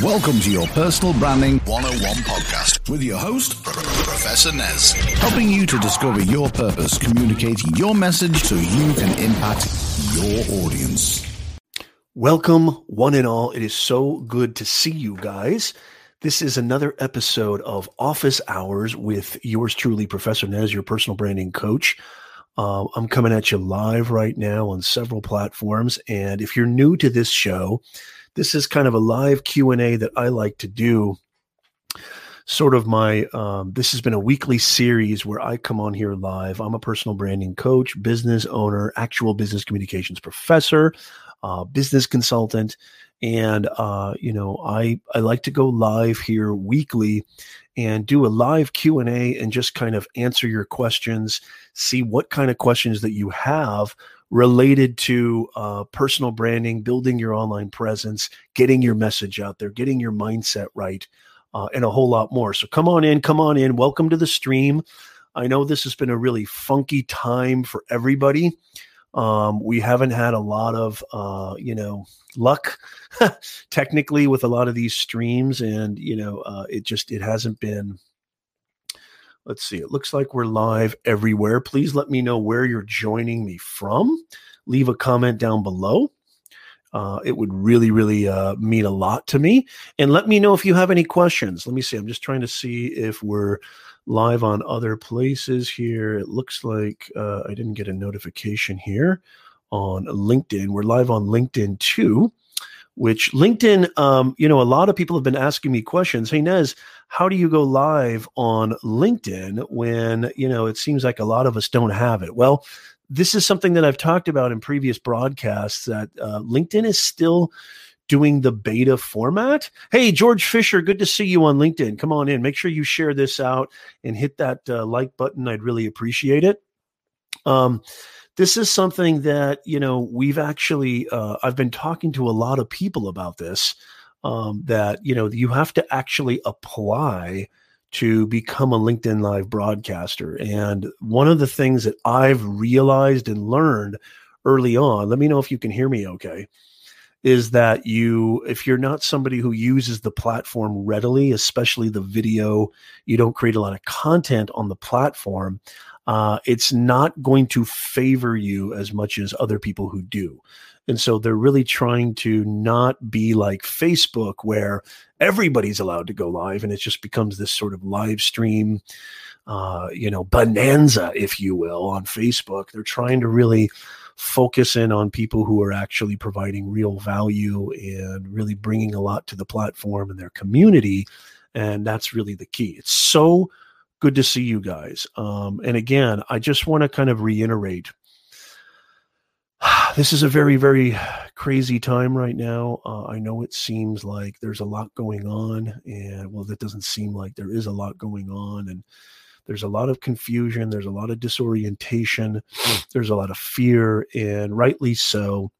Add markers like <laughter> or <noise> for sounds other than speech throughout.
Welcome to your Personal Branding 101 podcast with your host, Professor Nez, helping you to discover your purpose, communicate your message so you can impact your audience. Welcome, one and all. It is so good to see you guys. This is another episode of Office Hours with yours truly, Professor Nez, your personal branding coach. Uh, I'm coming at you live right now on several platforms. And if you're new to this show, this is kind of a live Q&A that I like to do. Sort of my, um, this has been a weekly series where I come on here live. I'm a personal branding coach, business owner, actual business communications professor, uh, business consultant. And, uh, you know, I, I like to go live here weekly and do a live q&a and just kind of answer your questions see what kind of questions that you have related to uh, personal branding building your online presence getting your message out there getting your mindset right uh, and a whole lot more. So come on in come on in. Welcome to the stream. I know this has been a really funky time for everybody. Um, we haven't had a lot of, uh, you know, luck <laughs> technically with a lot of these streams, and you know, uh, it just it hasn't been. Let's see. It looks like we're live everywhere. Please let me know where you're joining me from. Leave a comment down below. Uh, it would really, really uh, mean a lot to me. And let me know if you have any questions. Let me see. I'm just trying to see if we're live on other places here. It looks like uh, I didn't get a notification here on LinkedIn. We're live on LinkedIn too, which LinkedIn, um, you know, a lot of people have been asking me questions. Hey, Nez, how do you go live on LinkedIn when, you know, it seems like a lot of us don't have it? Well, this is something that I've talked about in previous broadcasts that uh, LinkedIn is still doing the beta format. Hey, George Fisher, good to see you on LinkedIn. Come on in. Make sure you share this out and hit that uh, like button. I'd really appreciate it. Um, this is something that you know we've actually uh, I've been talking to a lot of people about this. Um, that you know you have to actually apply to become a LinkedIn Live broadcaster. And one of the things that I've realized and learned early on, let me know if you can hear me okay, is that you if you're not somebody who uses the platform readily especially the video you don't create a lot of content on the platform uh, it's not going to favor you as much as other people who do and so they're really trying to not be like facebook where everybody's allowed to go live and it just becomes this sort of live stream uh, you know bonanza if you will on facebook they're trying to really focus in on people who are actually providing real value and really bringing a lot to the platform and their community. And that's really the key. It's so good to see you guys. Um, and again, I just want to kind of reiterate <sighs> this is a very, very crazy time right now. Uh, I know it seems like there's a lot going on, and well, that doesn't seem like there is a lot going on. And there's a lot of confusion, there's a lot of disorientation, there's a lot of fear, and rightly so.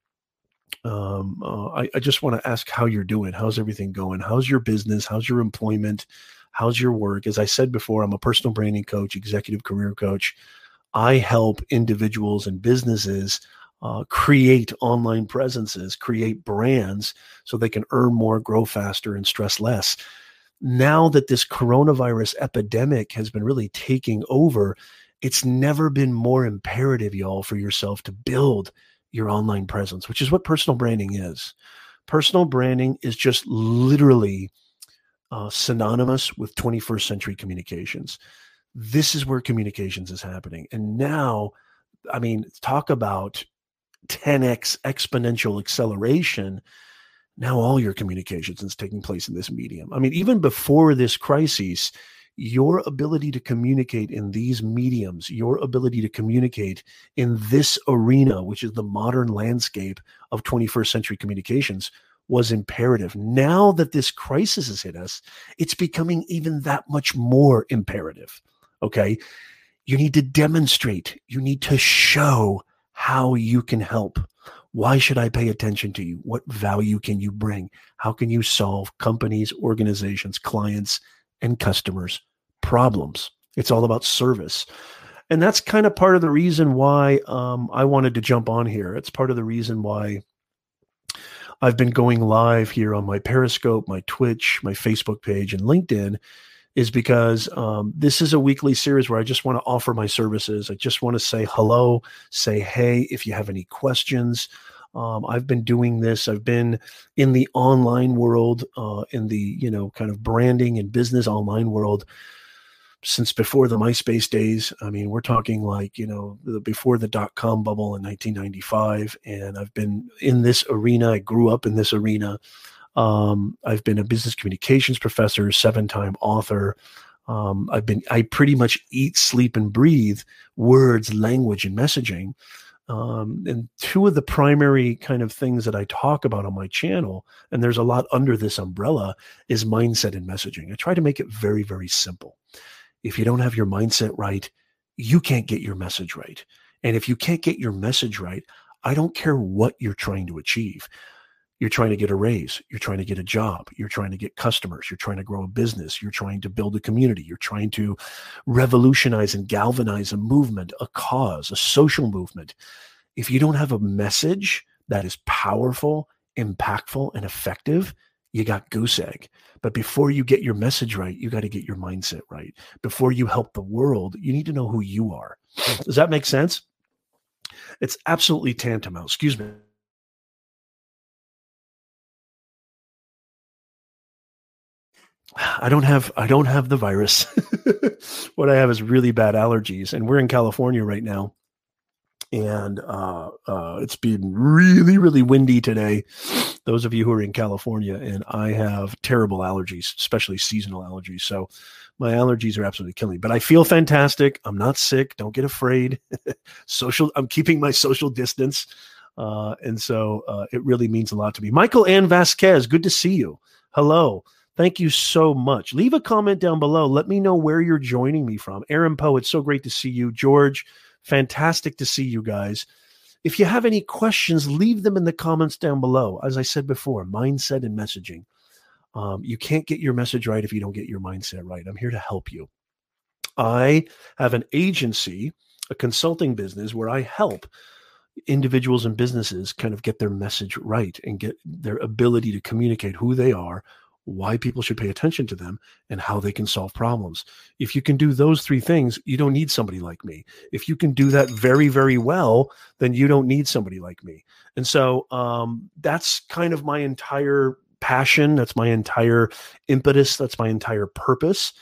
Um, uh, I, I just want to ask how you're doing. How's everything going? How's your business? How's your employment? How's your work? As I said before, I'm a personal branding coach, executive career coach. I help individuals and businesses uh, create online presences, create brands so they can earn more, grow faster, and stress less now that this coronavirus epidemic has been really taking over, it's never been more imperative, y'all, for yourself to build your online presence, which is what personal branding is. Personal branding is just literally uh, synonymous with 21st century communications. This is where communications is happening. And now, I mean, talk about 10x exponential acceleration now all your communications is taking place in this medium. I mean, even before this crisis, your ability to communicate in these mediums, your ability to communicate in this arena, which is the modern landscape of 21st century communications, was imperative. Now that this crisis has hit us, it's becoming even that much more imperative. Okay. You need to demonstrate, you need to show how you can help. Why should I pay attention to you? What value can you bring? How can you solve companies, organizations, clients, and customers' problems? It's all about service. And that's kind of part of the reason why um, I wanted to jump on here. It's part of the reason why I've been going live here on my Periscope, my Twitch, my Facebook page, and LinkedIn is because um, this is a weekly series where I just want to offer my services. I just want to say hello, say hey if you have any questions. Um, I've been doing this. I've been in the online world, uh, in the you know kind of branding and business online world since before the MySpace days. I mean, we're talking like, you know, the, before the dot com bubble in 1995. And I've been in this arena. I grew up in this arena. Um, I've been a business communications professor, seven time author. Um, I've been, I pretty much eat, sleep, and breathe words, language, and messaging. Um, and two of the primary kind of things that I talk about on my channel, and there's a lot under this umbrella, is mindset and messaging. I try to make it very, very simple if you don't have your mindset right, you can't get your message right. And if you can't get your message right, I don't care what you're trying to achieve. You're trying to get a raise. You're trying to get a job. You're trying to get customers. You're trying to grow a business. You're trying to build a community. You're trying to revolutionize and galvanize a movement, a cause, a social movement. If you don't have a message that is powerful, impactful, and effective, you got goose egg. But before you get your message right, you got to get your mindset right. Before you help the world, you need to know who you are. Hmm. Does that make sense? It's absolutely tantamount. Excuse me. I don't have I don't have the virus. <laughs> what I have is really bad allergies, and we're in California right now and uh, uh, it's been really, really windy today. Those of you who are in California, and I have terrible allergies, especially seasonal allergies. So my allergies are absolutely killing me. But I feel fantastic. I'm not sick. Don't get afraid. <laughs> social. I'm keeping my social distance, uh, and so uh, it really means a lot to me. Michael Ann Vasquez, good to see you. Hello. Thank you so much. Leave a comment down below. Let me know where you're joining me from. Aaron Poe, it's so great to see you. George, Fantastic to see you guys. If you have any questions, leave them in the comments down below. As I said before, mindset and messaging. Um, you can't get your message right if you don't get your mindset right. I'm here to help you. I have an agency, a consulting business where I help individuals and businesses kind of get their message right and get their ability to communicate who they are, why people should pay attention to them, and how they can solve problems. If you can do those three things, you don't need somebody like me. If you can do that very, very well, then you don't need somebody like me. And so um, that's kind of my entire passion. That's my entire impetus. That's my entire purpose.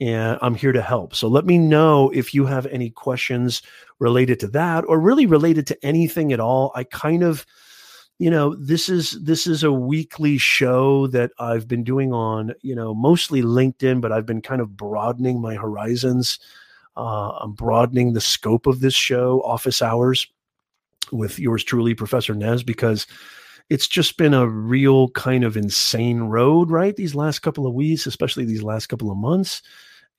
And I'm here to help. So let me know if you have any questions related to that or really related to anything at all. I kind of you know this is this is a weekly show that i've been doing on you know mostly linkedin but i've been kind of broadening my horizons. Uh, i'm broadening the scope of this show office hours with yours truly professor nez because it's just been a real kind of insane road right these last couple of weeks especially these last couple of months.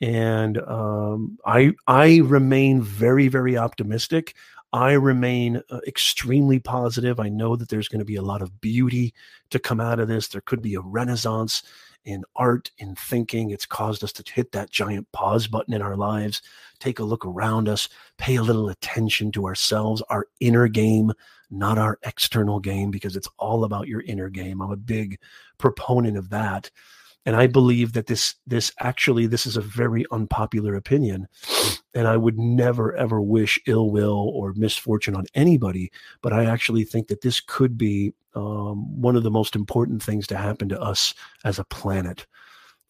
And um, i i remain very very optimistic I remain uh, extremely positive. I know that there's going to be a lot of beauty to come out of this. There could be a renaissance in art, in thinking. It's caused us to hit that giant pause button in our lives, take a look around us, pay a little attention to ourselves, our inner game, not our external game, because it's all about your inner game. I'm a big proponent of that and i believe that this this actually this is a very unpopular opinion and i would never ever wish ill will or misfortune on anybody but i actually think that this could be um, one of the most important things to happen to us as a planet.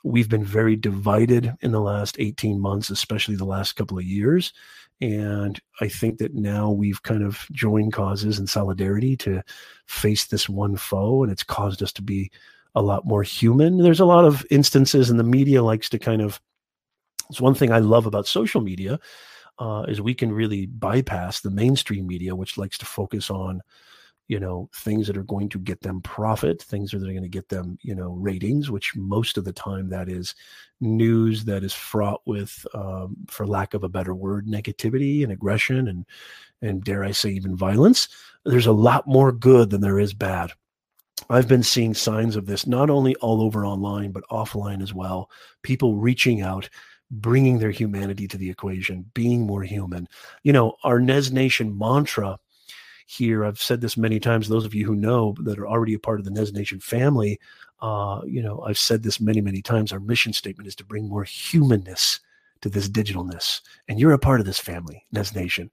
We've been very divided in the last 18 months especially the last couple of years and i think that now we've kind of joined causes in solidarity to face this one foe and it's caused us to be a lot more human. There's a lot of instances, and the media likes to kind of. It's one thing I love about social media uh, is we can really bypass the mainstream media, which likes to focus on, you know, things that are going to get them profit, things that are going to get them, you know, ratings. Which most of the time that is news that is fraught with, um, for lack of a better word, negativity and aggression and and dare I say even violence. There's a lot more good than there is bad. I've been seeing signs of this not only all over online, but offline as well. People reaching out, bringing their humanity to the equation, being more human. You know, our Nez Nation mantra here. I've said this many times. Those of you who know that are already a part of the Nez Nation family, uh, you know, I've said this many, many times. Our mission statement is to bring more humanness to this digitalness, and you're a part of this family, Nez Nation.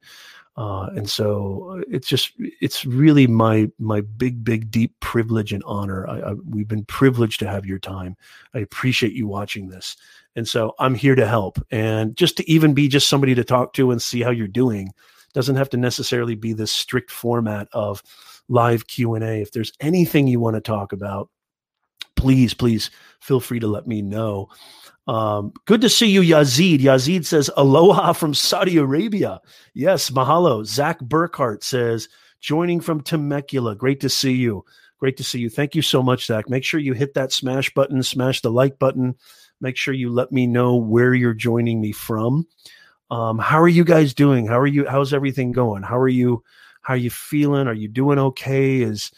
Uh, and so uh, it's just it's really my my big big deep privilege and honor. I, I, we've been privileged to have your time. I appreciate you watching this. And so i'm here to help. And just to even be just somebody to talk to and see how you're doing doesn't have to necessarily be this strict format of live q&a if there's anything you want to talk about please please feel free to let me know um, good to see you, Yazid. Yazid says, Aloha from Saudi Arabia. Yes, mahalo. Zach Burkhart says, joining from Temecula. Great to see you. Great to see you. Thank you so much, Zach. Make sure you hit that smash button, smash the like button. Make sure you let me know where you're joining me from. Um, how are you guys doing? How are you? How's everything going? How are you? How are you feeling? Are you doing okay? Is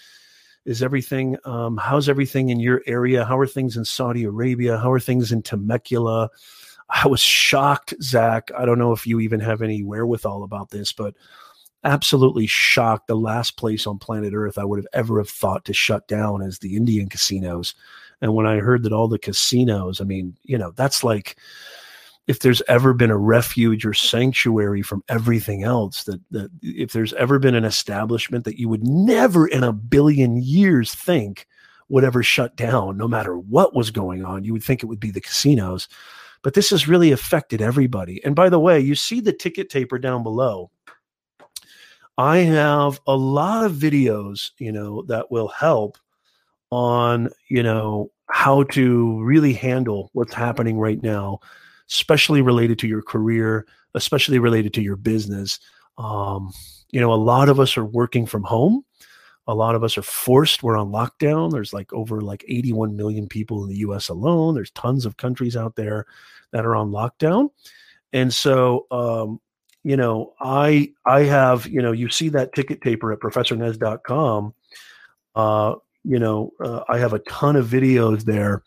is everything um, how's everything in your area? How are things in saudi arabia? How are things in temecula? I was shocked zach. I don't know if you even have any wherewithal about this but absolutely shocked. The last place on planet earth i would have ever have thought to shut down is the indian casinos. And when i heard that all the casinos i mean you know that's like if there's ever been a refuge or sanctuary from everything else that that if there's ever been an establishment that you would never in a billion years think would ever shut down no matter what was going on you would think it would be the casinos. But this has really affected everybody. And by the way you see the ticket taper down below. I have a lot of videos you know that will help on you know how to really handle what's happening right now especially related to your career, especially related to your business. Um, you know, a lot of us are working from home. A lot of us are forced. We're on lockdown. There's like over like 81 million people in the US alone. There's tons of countries out there that are on lockdown. And so, um, you know, I I have, you know, you see that ticket taper at professornez.com. Uh, you know, uh, I have a ton of videos there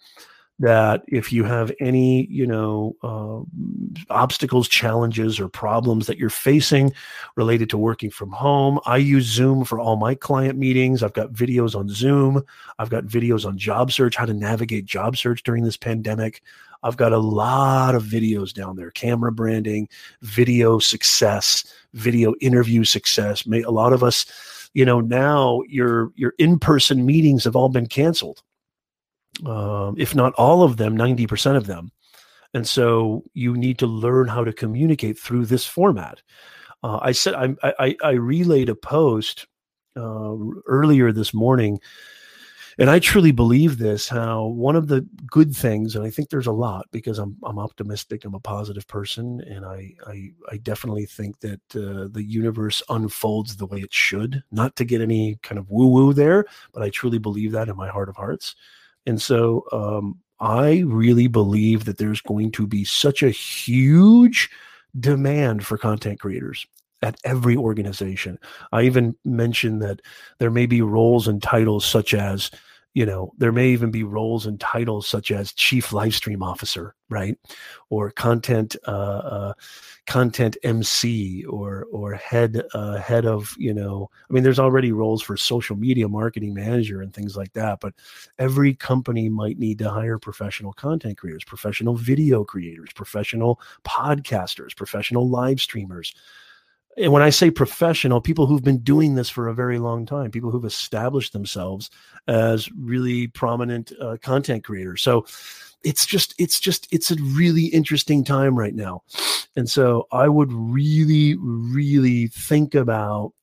that if you have any you know uh, obstacles challenges or problems that you're facing related to working from home i use zoom for all my client meetings. I've got videos on zoom. I've got videos on job search how to navigate job search during this pandemic. I've got a lot of videos down there camera branding video success video interview success. A lot of us you know now your your in-person meetings have all been canceled um, if not all of them, 90% of them. And so you need to learn how to communicate through this format. Uh, I said I, I, I, relayed a post uh, earlier this morning, and I truly believe this. How one of the good things, and I think there's a lot because I'm I'm optimistic. I'm a positive person, and I I, I definitely think that uh, the universe unfolds the way it should. Not to get any kind of woo woo there, but I truly believe that in my heart of hearts. And so um, I really believe that there's going to be such a huge demand for content creators at every organization. I even mentioned that there may be roles and titles such as you know there may even be roles and titles such as chief live stream officer right? Or content uh, uh, content mc or or head uh, head of you know i mean there's already roles for social media marketing manager and things like that but every company might need to hire professional content creators professional video creators professional podcasters professional live streamers and when I say professional, people who've been doing this for a very long time, people who've established themselves as really prominent uh, content creators. So it's just, it's just, it's a really interesting time right now. And so I would really, really think about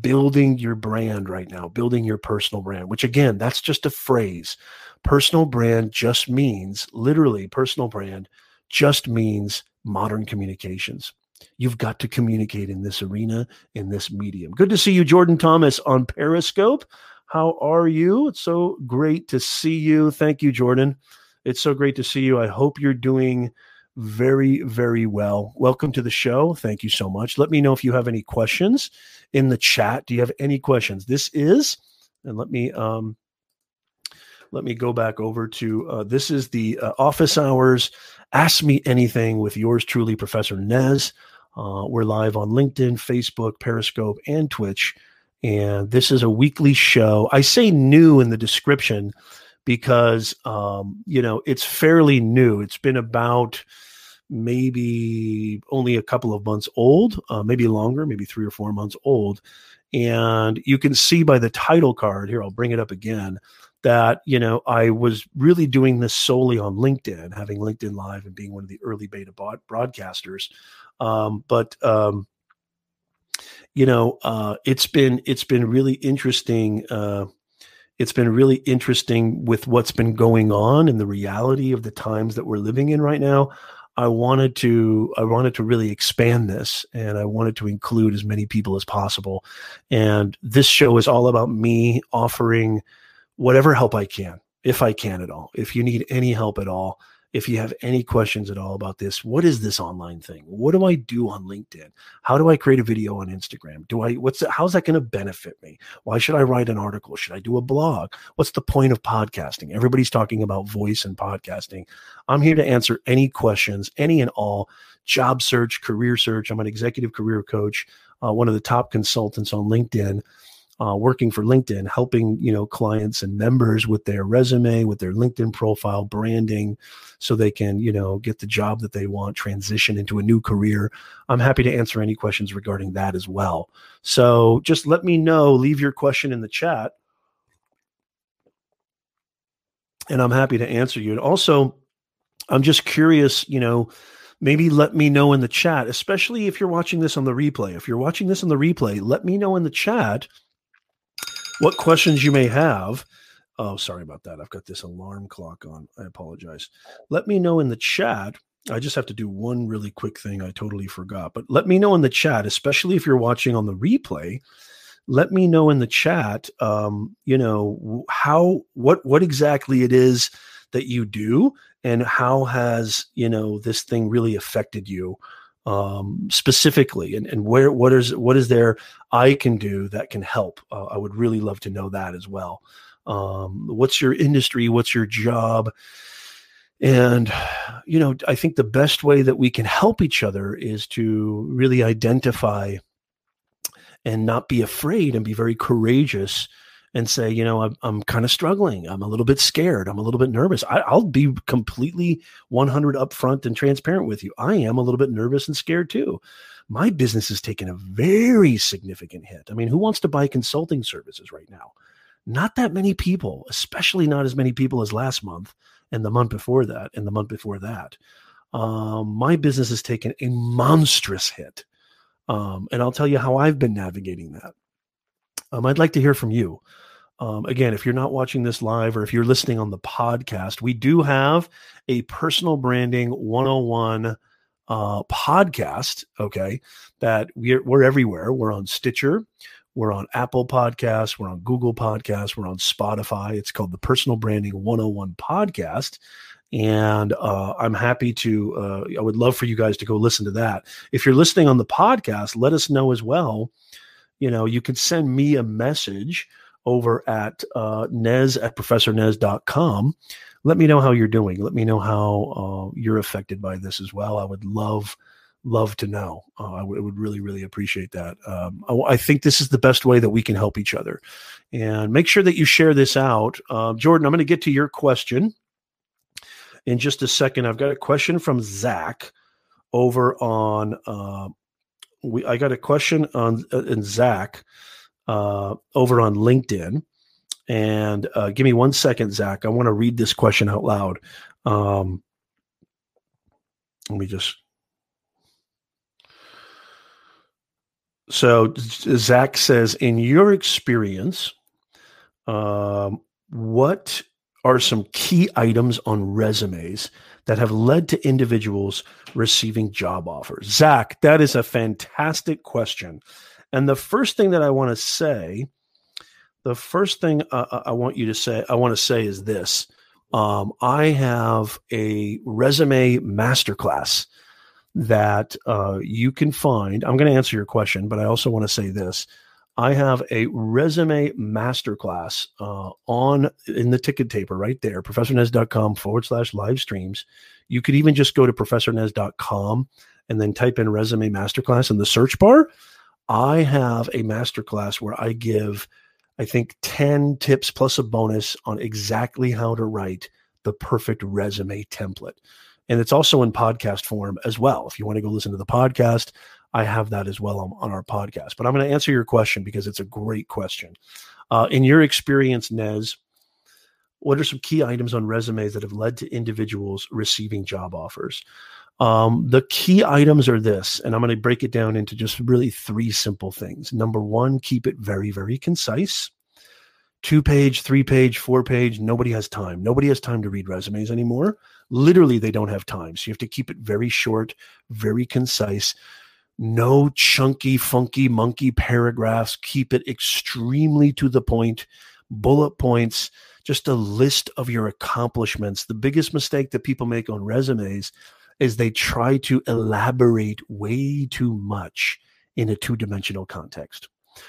building your brand right now, building your personal brand, which again, that's just a phrase. Personal brand just means, literally, personal brand just means modern communications. You've got to communicate in this arena, in this medium. Good to see you, Jordan Thomas, on Periscope. How are you? It's so great to see you. Thank you, Jordan. It's so great to see you. I hope you're doing very, very well. Welcome to the show. Thank you so much. Let me know if you have any questions in the chat. Do you have any questions? This is, and let me um, let me go back over to uh, this is the uh, office hours. Ask me anything with yours truly, Professor Nez. Uh, we're live on LinkedIn, Facebook, Periscope, and Twitch. And this is a weekly show. I say new in the description because, um, you know, it's fairly new. It's been about maybe only a couple of months old, uh, maybe longer, maybe three or four months old. And you can see by the title card here, I'll bring it up again, that, you know, I was really doing this solely on LinkedIn, having LinkedIn Live and being one of the early beta broadcasters. Um, but, um, you know, uh, it's been it's been really interesting. Uh, it's been really interesting with what's been going on and the reality of the times that we're living in right now. I wanted to I wanted to really expand this and I wanted to include as many people as possible. And this show is all about me offering whatever help I can, if I can at all. If you need any help at all, if you have any questions at all about this, what is this online thing? What do I do on LinkedIn? How do I create a video on Instagram? Do I what's how's that going to benefit me? Why should I write an article? Should I do a blog? What's the point of podcasting? Everybody's talking about voice and podcasting. I'm here to answer any questions, any and all. Job search, career search. I'm an executive career coach, uh, one of the top consultants on LinkedIn uh, working for LinkedIn, helping you know clients and members with their resume, with their LinkedIn profile, branding, so they can you know get the job that they want, transition into a new career. I'm happy to answer any questions regarding that as well. So just let me know. Leave your question in the chat, and I'm happy to answer you. And also, I'm just curious, you know maybe let me know in the chat, especially if you're watching this on the replay. If you're watching this on the replay, let me know in the chat what questions you may have. Oh, sorry about that. I've got this alarm clock on. I apologize. Let me know in the chat. I just have to do one really quick thing I totally forgot. But let me know in the chat, especially if you're watching on the replay. Let me know in the chat, um, you know, how what what exactly it is that you do, and how has you know this thing really affected you um, specifically and, and where what is what is there I can do that can help. Uh, I would really love to know that as well. Um, what's your industry? What's your job? And you know, I think the best way that we can help each other is to really identify and not be afraid and be very courageous and say, you know, I'm, I'm kind of struggling. I'm a little bit scared. I'm a little bit nervous. I, will be completely 100 upfront and transparent with you. I am a little bit nervous and scared too. My business has taken a very significant hit. I mean, who wants to buy consulting services right now? Not that many people, especially not as many people as last month and the month before that and the month before that. Um, my business has taken a monstrous hit. Um, and I'll tell you how I've been navigating that. Um, I'd like to hear from you. Um, again, if you're not watching this live or if you're listening on the podcast, we do have a personal branding 101 uh, podcast. Okay. That we're, we're everywhere. We're on Stitcher. We're on Apple Podcasts. We're on Google Podcasts. We're on Spotify. It's called the Personal Branding 101 Podcast. And uh, I'm happy to, uh, I would love for you guys to go listen to that. If you're listening on the podcast, let us know as well. You know, you can send me a message over at uh, Nez at professornez.com. Let me know how you're doing. Let me know how uh, you're affected by this as well. I would love, love to know. Uh, would really, really appreciate that. Um, I, think this is the best way that we can help each other. And make sure that you share this out. Uh, Jordan, I'm going to get to your question in just a second. I've got a question from Zach over on. Uh, we I got a question on uh, in Zach uh, over on LinkedIn. And uh, give me one second, Zach. I want to read this question out loud. Um, let me just. So Zach says, in your experience, um, what are some key items on resumes that have led to individuals receiving job offers? Zach, that is a fantastic question. And the first thing that I want to say, the first thing uh, I want you to say, I want to say is this. Um, I have a resume masterclass that uh, you can find. I'm going to answer your question, but I also want to say this. I have a resume masterclass uh, on in the ticket taper right there, professornez.com forward slash live streams. You could even just go to professornez.com and then type in resume masterclass in the search bar I have a masterclass where I give, I think, 10 tips plus a bonus on exactly how to write the perfect resume template. And it's also in podcast form as well. If you want to go listen to the podcast, I have that as well on, on our podcast. But I'm going to answer your question because it's a great question. Uh, in your experience, Nez, what are some key items on resumes that have led to individuals receiving job offers? Um, the key items are this, and I'm going to break it down into just really three simple things. Number one, keep it very, very concise. Two page, three page, four page. Nobody has time. Nobody has time to read resumes anymore. Literally, they don't have time. So you have to keep it very short, very concise. No chunky, funky, monkey paragraphs. Keep it extremely to the point. Bullet points, just a list of your accomplishments. The biggest mistake that people make on resumes is they try to elaborate way too much in a two dimensional context,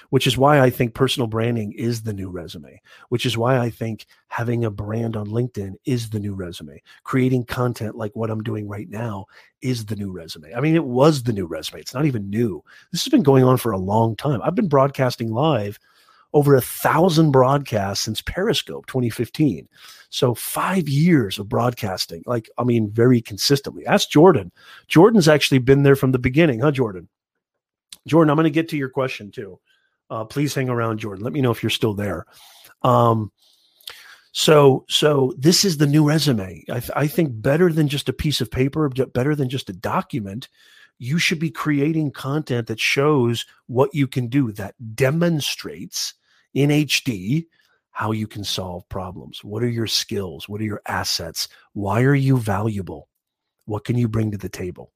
which is why I think personal branding is the new resume, which is why I think having a brand on LinkedIn is the new resume. Creating content like what I'm doing right now is the new resume. I mean, it was the new resume. It's not even new. This has been going on for a long time. I've been broadcasting live over a thousand broadcasts since Periscope 2015. So five years of broadcasting, like, I mean, very consistently. Ask Jordan. Jordan's actually been there from the beginning, huh, Jordan? Jordan, I'm going to get to your question too. Uh, please hang around, Jordan. Let me know if you're still there. Um, so, so this is the new resume. I, th- I think better than just a piece of paper, better than just a document you should be creating content that shows what you can do that demonstrates in HD how you can solve problems. What are your skills? What are your assets? Why are you valuable? What can you bring to the table?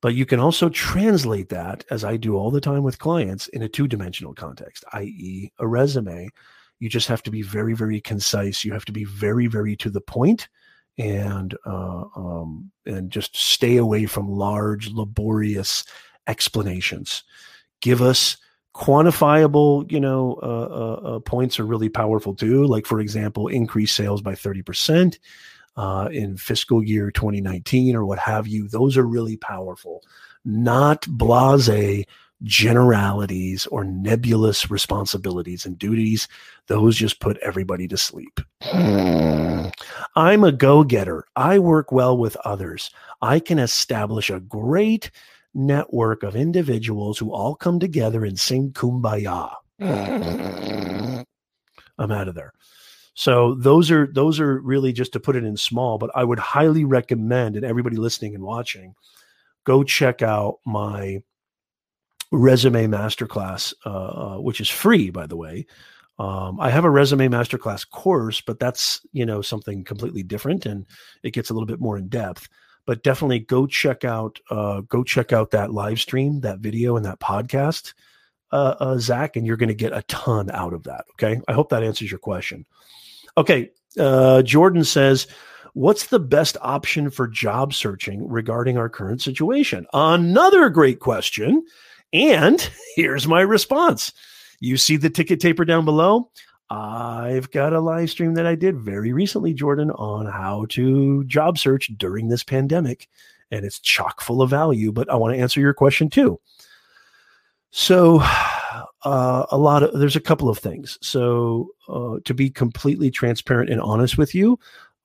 But you can also translate that, as I do all the time with clients, in a two dimensional context, i.e., a resume. You just have to be very, very concise. You have to be very, very to the point and uh, um, and just stay away from large, laborious explanations. Give us quantifiable you know uh, uh, uh, points are really powerful too. Like for example increase sales by 30% uh, in fiscal year 2019 or what have you. Those are really powerful. Not blase generalities or nebulous responsibilities and duties. Those just put everybody to sleep. I'm a go-getter. I work well with others. I can establish a great network of individuals who all come together and sing kumbaya. I'm out of there. So those are those are really just to put it in small, but I would highly recommend and everybody listening and watching, go check out my resume masterclass, uh, uh, which is free, by the way. Um, I have a resume masterclass course, but that's you know something completely different, and it gets a little bit more in depth but definitely go check out uh, go check out that live stream, that video, and that podcast, uh, uh, Zach, and you're going to get a ton out of that. Okay, I hope that answers your question. Okay, uh, Jordan says, "What's the best option for job searching regarding our current situation?" Another great question, and <laughs> here's my response. You see the ticket taper down below. I've got a live stream that I did very recently, Jordan, on how to job search during this pandemic. And it's chock full of value, but I want to answer your question too. So, <sighs> uh, a lot of there's a couple of things. So, uh, to be completely transparent and honest with you,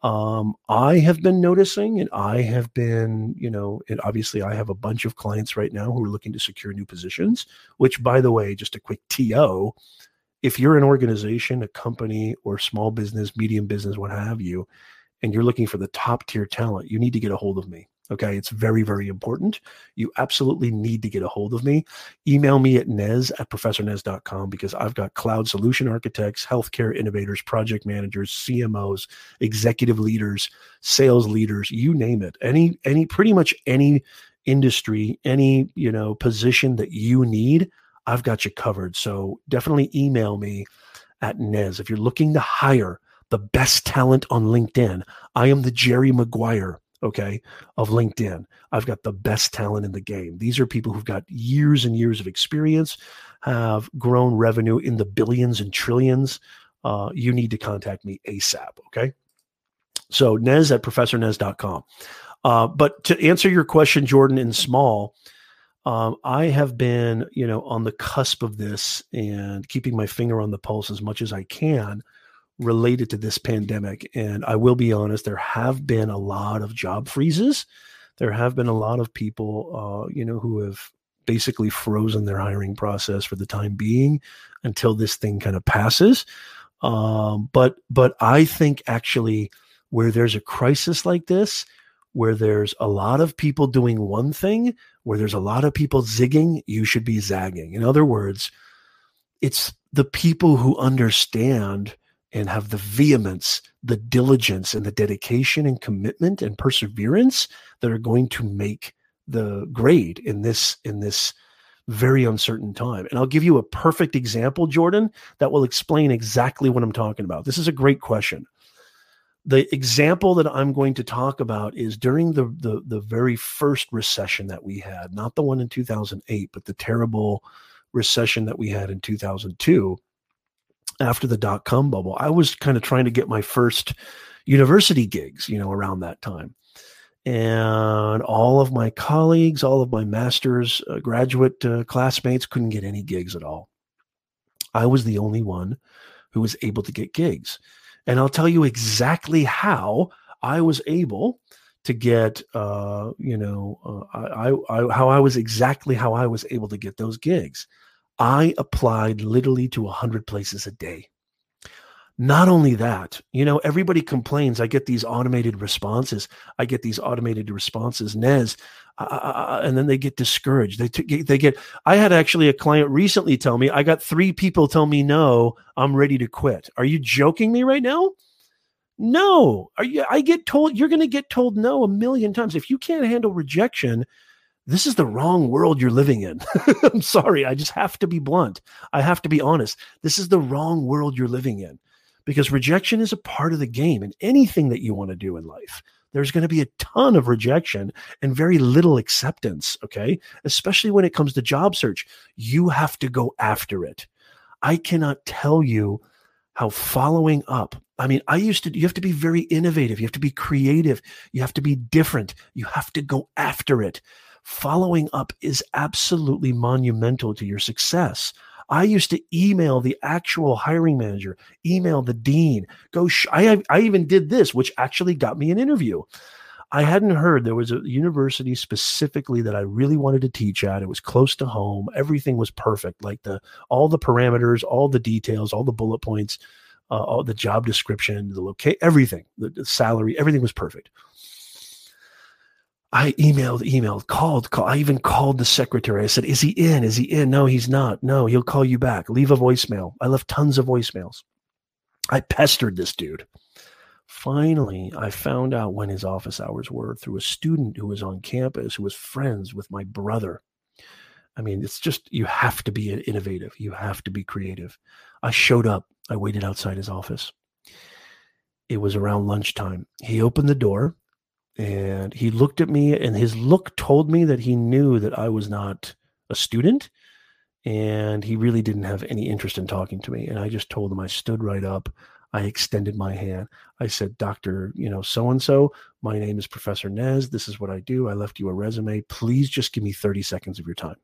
um, I have been noticing, and I have been, you know, and obviously I have a bunch of clients right now who are looking to secure new positions. Which, by the way, just a quick TO, if you're an organization, a company, or small business, medium business, what have you, and you're looking for the top tier talent, you need to get a hold of me. Okay. It's very, very important. You absolutely need to get a hold of me. Email me at nez at professornez.com because I've got cloud solution architects, healthcare innovators, project managers, CMOs, executive leaders, sales leaders, you name it. Any, any, pretty much any industry, any, you know, position that you need, I've got you covered. So definitely email me at Nez. If you're looking to hire the best talent on LinkedIn, I am the Jerry Maguire, okay, of LinkedIn. I've got the best talent in the game. These are people who've got years and years of experience, have grown revenue in the billions and trillions. Uh, you need to contact me ASAP, okay? So Nez at professornez.com. Uh, but to answer your question, Jordan, in small, Um, I have been, you know, on the cusp of this and keeping my finger on the pulse as much as I can related to this pandemic. And I will be honest, there have been a lot of job freezes. There have been a lot of people, uh, you know, who have basically frozen their hiring process for the time being until this thing kind of passes. Um, but but I think actually where there's a crisis like this, where there's a lot of people doing one thing, where there's a lot of people zigging, you should be zagging. In other words, it's the people who understand and have the vehemence, the diligence, and the dedication and commitment and perseverance that are going to make the grade in this in this very uncertain time. And I'll give you a perfect example, Jordan, that will explain exactly what I'm talking about. This is a great question. The example that I'm going to talk about is during the, the, the very first recession that we had, not the one in 2008, but the terrible recession that we had in 2002 after the dot com bubble. I was kind of trying to get my first university gigs, you know, around that time and all of my colleagues, all of my master's uh, graduate uh, classmates couldn't get any gigs at all. I was the only one who was able to get gigs. And I'll tell you exactly how I was able to get, uh, you know, uh, I, I, how I was exactly how I was able to get those gigs. I applied literally to 100 places a day. Not only that, you know, everybody complains. I get these automated responses. I get these automated responses, Nez, uh, uh, uh, uh and then they get discouraged. They t- they get. I had actually a client recently tell me I got three people tell me no. I'm ready to quit. Are you joking me right now? No. Are you? I get told you're going to get told no a million times. If you can't handle rejection, this is the wrong world you're living in. <laughs> I'm sorry. I just have to be blunt. I have to be honest. This is the wrong world you're living in because rejection is a part of the game in anything that you want to do in life. There's going to be a ton of rejection and very little acceptance. Okay. Especially when it comes to job search, you have to go after it. I cannot tell you how following up. I mean, I used to, you have to be very innovative. You have to be creative. You have to be different. You have to go after it. Following up is absolutely monumental to your success. I used to email the actual hiring manager, email the dean, go. Sh- I, I even did this, which actually got me an interview. I hadn't heard there was a university specifically that I really wanted to teach at. It was close to home. Everything was perfect, like the all the parameters, all the details, all the bullet points, uh, all the job description, the locate, everything, the, the salary, everything was perfect. I emailed, emailed, called, called. I even called the secretary. I said, Is he in? Is he in? No, he's not. No, he'll call you back. Leave a voicemail. I left tons of voicemails. I pestered this dude. Finally, I found out when his office hours were through a student who was on campus who was friends with my brother. I mean, it's just, you have to be innovative. You have to be creative. I showed up. I waited outside his office. It was around lunchtime. He opened the door and he looked at me and his look told me that he knew that I was not a student and he really didn't have any interest in talking to me. And I just told him I stood right up. I extended my hand. I said doctor you know so and so my name is professor Nez. This is what I do. I left you a resume. Please just give me 30 seconds of your time.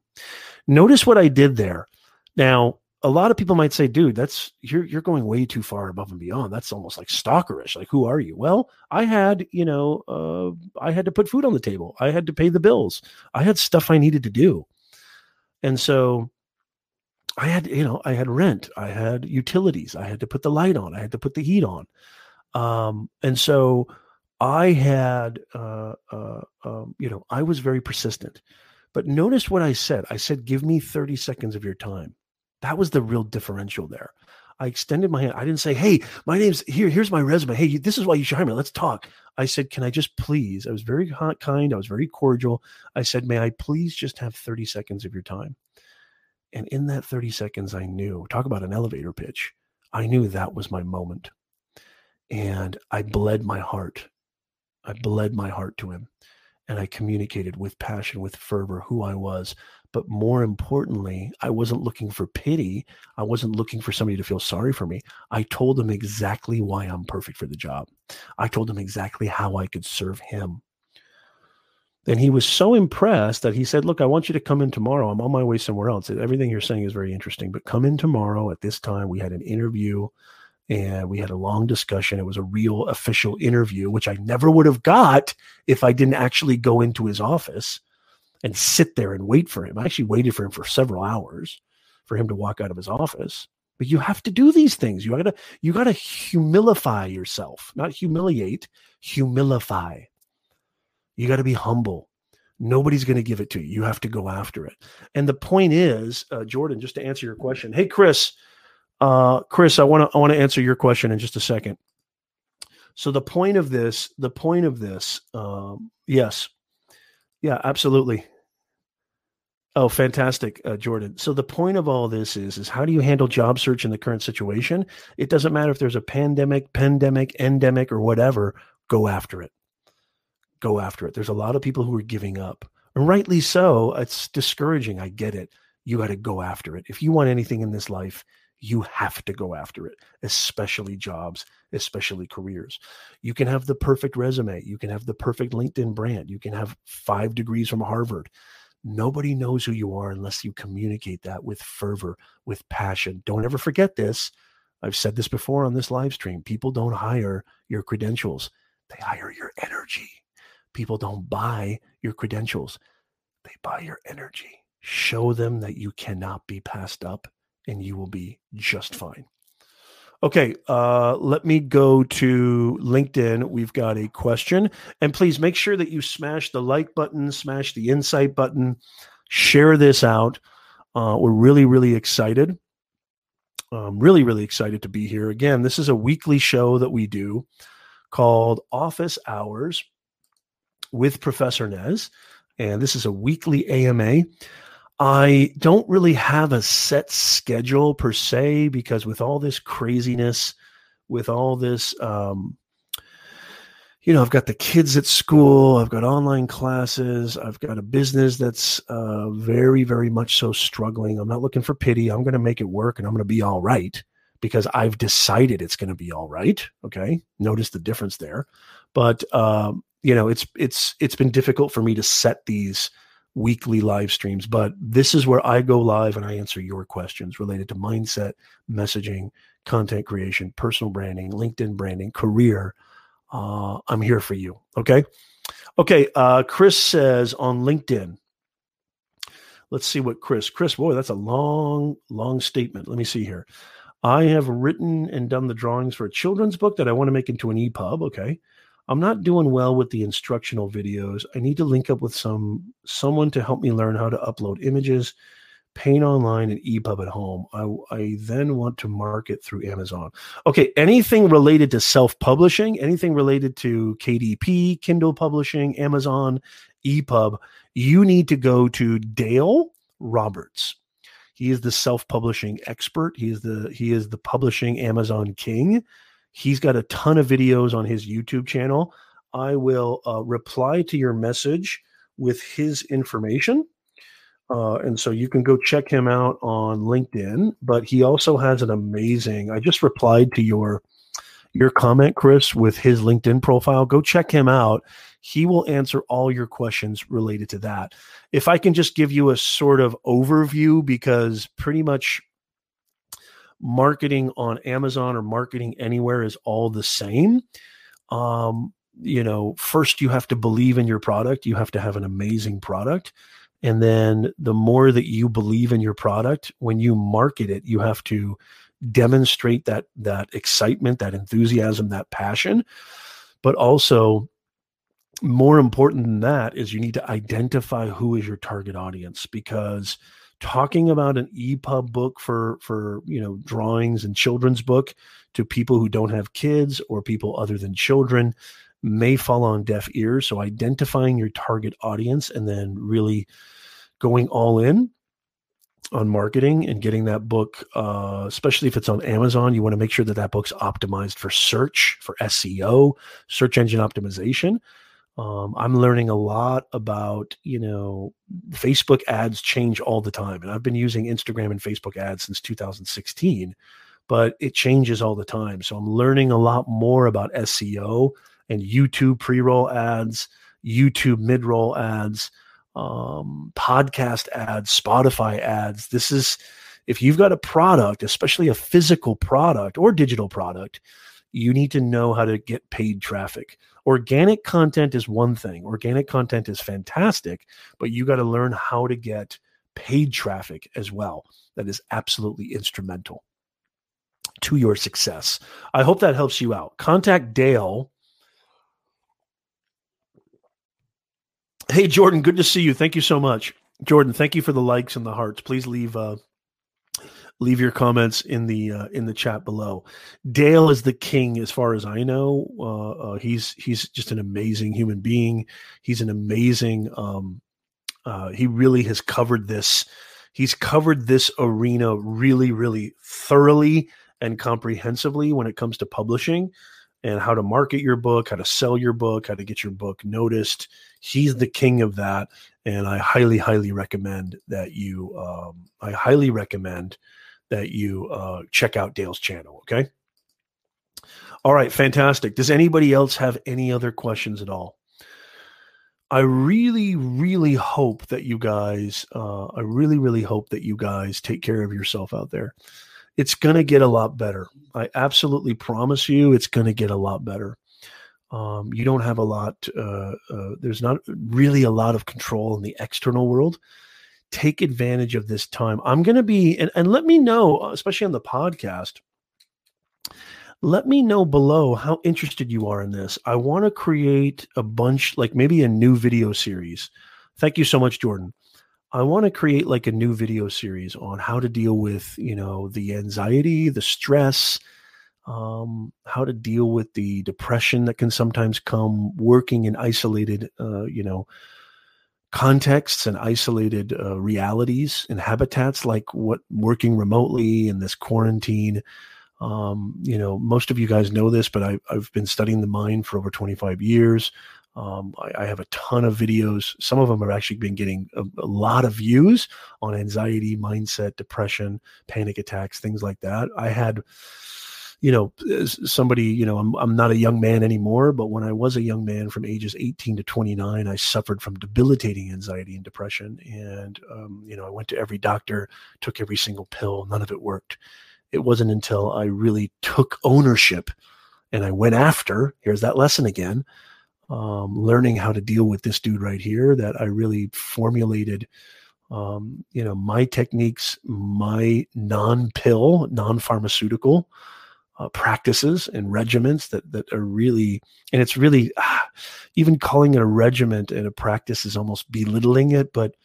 Notice what I did there. Now a lot of people might say, dude, that's you're you're going way too far above and beyond. That's almost like stalkerish. Like, who are you? Well, I had, you know, uh, I had to put food on the table. I had to pay the bills. I had stuff I needed to do. And so I had, you know, I had rent, I had utilities, I had to put the light on, I had to put the heat on. Um, and so I had, uh, uh, um, you know, I was very persistent. But notice what I said. I said, give me 30 seconds of your time. That was the real differential there. I extended my hand. I didn't say, "Hey, my name's here. Here's my resume. Hey, this is why you should hire me. Let's talk." I said, "Can I just please?" I was very kind. I was very cordial. I said, "May I please just have 30 seconds of your time?" And in that 30 seconds, I knew. Talk about an elevator pitch. I knew that was my moment, and I bled my heart. I bled my heart to him, and I communicated with passion, with fervor, who I was, but more importantly, I wasn't looking for pity. I wasn't looking for somebody to feel sorry for me. I told him exactly why I'm perfect for the job. I told him exactly how I could serve him. And he was so impressed that he said, Look, I want you to come in tomorrow. I'm on my way somewhere else. Everything you're saying is very interesting, but come in tomorrow at this time. We had an interview and we had a long discussion. It was a real official interview, which I never would have got if I didn't actually go into his office and sit there and wait for him. I actually waited for him for several hours for him to walk out of his office. But you have to do these things. You gotta you gotta humilify yourself, not humiliate, humilify. You got to be humble. Nobody's going to give it to you. You have to go after it. And the point is, uh, Jordan, just to answer your question. Hey, Chris, uh, Chris, I want to I want to answer your question in just a second. So the point of this, the point of this, um, yes, yeah, absolutely. Oh, fantastic, uh, Jordan. So the point of all this is, is how do you handle job search in the current situation? It doesn't matter if there's a pandemic, pandemic, endemic, or whatever. Go after it go after it. There's a lot of people who are giving up, and rightly so. It's discouraging. I get it. You got to go after it. If you want anything in this life, you have to go after it, especially jobs, especially careers. You can have the perfect resume. You can have the perfect LinkedIn brand. You can have five degrees from Harvard. Nobody knows who you are unless you communicate that with fervor, with passion. Don't ever forget this. I've said this before on this live stream. People don't hire your credentials, they hire your energy. People don't buy your credentials, they buy your energy. Show them that you cannot be passed up and you will be just fine. Okay, uh, let me go to LinkedIn. We've got a question. And please make sure that you smash the like button, smash the insight button, share this out. Uh, we're really, really excited. I'm really, really excited to be here. Again, this is a weekly show that we do called Office Hours with Professor Nez, and this is a weekly AMA. I don't really have a set schedule per se because with all this craziness, with all this, um, you know, I've got the kids at school, I've got online classes, I've got a business that's uh, very, very much so struggling. I'm not looking for pity. I'm going to make it work and I'm going to be all right because I've decided it's going to be all right. Okay. Notice the difference there. But um, you know it's it's it's been difficult for me to set these weekly live streams but this is where i go live and i answer your questions related to mindset messaging content creation personal branding linkedin branding career. Uh, i'm here for you okay? Okay uh, chris says on linkedin. Let's see what chris chris boy that's a long long statement. Let me see here. I have written and done the drawings for a children's book that i want to make into an epub okay I'm not doing well with the instructional videos. I need to link up with some someone to help me learn how to upload images, paint online, and EPUB at home. I, I then want to market through Amazon. Okay, anything related to self-publishing, anything related to KDP, Kindle publishing, Amazon, EPUB, you need to go to Dale Roberts. He is the self-publishing expert. He is the he is the publishing Amazon king. He's got a ton of videos on his YouTube channel. I will uh, reply to your message with his information. Uh, and so you can go check him out on LinkedIn. But he also has an amazing. I just replied to your your comment, Chris, with his LinkedIn profile. Go check him out. He will answer all your questions related to that. If I can just give you a sort of overview, because pretty much marketing on Amazon or marketing anywhere is all the same. Um, you know, first you have to believe in your product, you have to have an amazing product. And then the more that you believe in your product, when you market it, you have to demonstrate that that excitement, that enthusiasm, that passion. But also more important than that is you need to identify who is your target audience because talking about an EPUB book for for you know drawings and children's book to people who don't have kids or people other than children may fall on deaf ears. So identifying your target audience and then really going all in on marketing and getting that book, uh, especially if it's on Amazon, you want to make sure that that book's optimized for search, for SEO, search engine optimization. Um, I'm learning a lot about, you know, Facebook ads change all the time. And I've been using Instagram and Facebook ads since 2016, but it changes all the time. So I'm learning a lot more about SEO and YouTube pre roll ads, YouTube mid roll ads, um, podcast ads, Spotify ads. This is, if you've got a product, especially a physical product or digital product, you need to know how to get paid traffic. Organic content is one thing, organic content is fantastic, but you got to learn how to get paid traffic as well. That is absolutely instrumental to your success. I hope that helps you out. Contact Dale. Hey, Jordan, good to see you. Thank you so much. Jordan, thank you for the likes and the hearts. Please leave uh, leave your comments in the uh, in the chat below. Dale is the king, as far as I know. Uh, uh, he's he's just an amazing human being. He's an amazing. Um, uh, he really has covered this. He's covered this arena really, really thoroughly and comprehensively when it comes to publishing and how to market your book, how to sell your book, how to get your book noticed. He's the king of that, and I highly, highly recommend that you. Um, I highly recommend that you uh, check out Dale's channel. Okay. All right, fantastic. Does anybody else have any other questions at all? I really, really hope that you guys, uh, I really, really hope that you guys take care of yourself out there it's going to get a lot better. I absolutely promise you it's going to get a lot better. Um, you don't have a lot, uh, uh, there's not really a lot of control in the external world. Take advantage of this time. I'm going to be, and, and let me know, especially on the podcast, let me know below how interested you are in this. I want to create a bunch, like maybe a new video series. Thank you so much, Jordan. I want to create like a new video series on how to deal with, you know, the anxiety, the stress, um, how to deal with the depression that can sometimes come working in isolated, uh, you know, contexts and isolated uh, realities and habitats like what working remotely in this quarantine. Um, you know, most of you guys know this, but I, I've been studying the mind for over 25 years. Um, I, I, have a ton of videos. Some of them have actually been getting a, a, lot of views on anxiety, mindset, depression, panic attacks, things like that. I had, you know, somebody, you know, I'm, I'm not a young man anymore, but when I was a young man from ages 18 to 29, I suffered from debilitating anxiety and depression. And, um, you know, I went to every doctor, took every single pill, none of it worked. It wasn't until I really took ownership and I went after, here's that lesson again um, learning how to deal with this dude right here that I really formulated, um, you know, my techniques, my non-pill, non-pharmaceutical uh, practices and regiments that that are really, and it's really, ah, even calling it a regiment and a practice is almost belittling it, but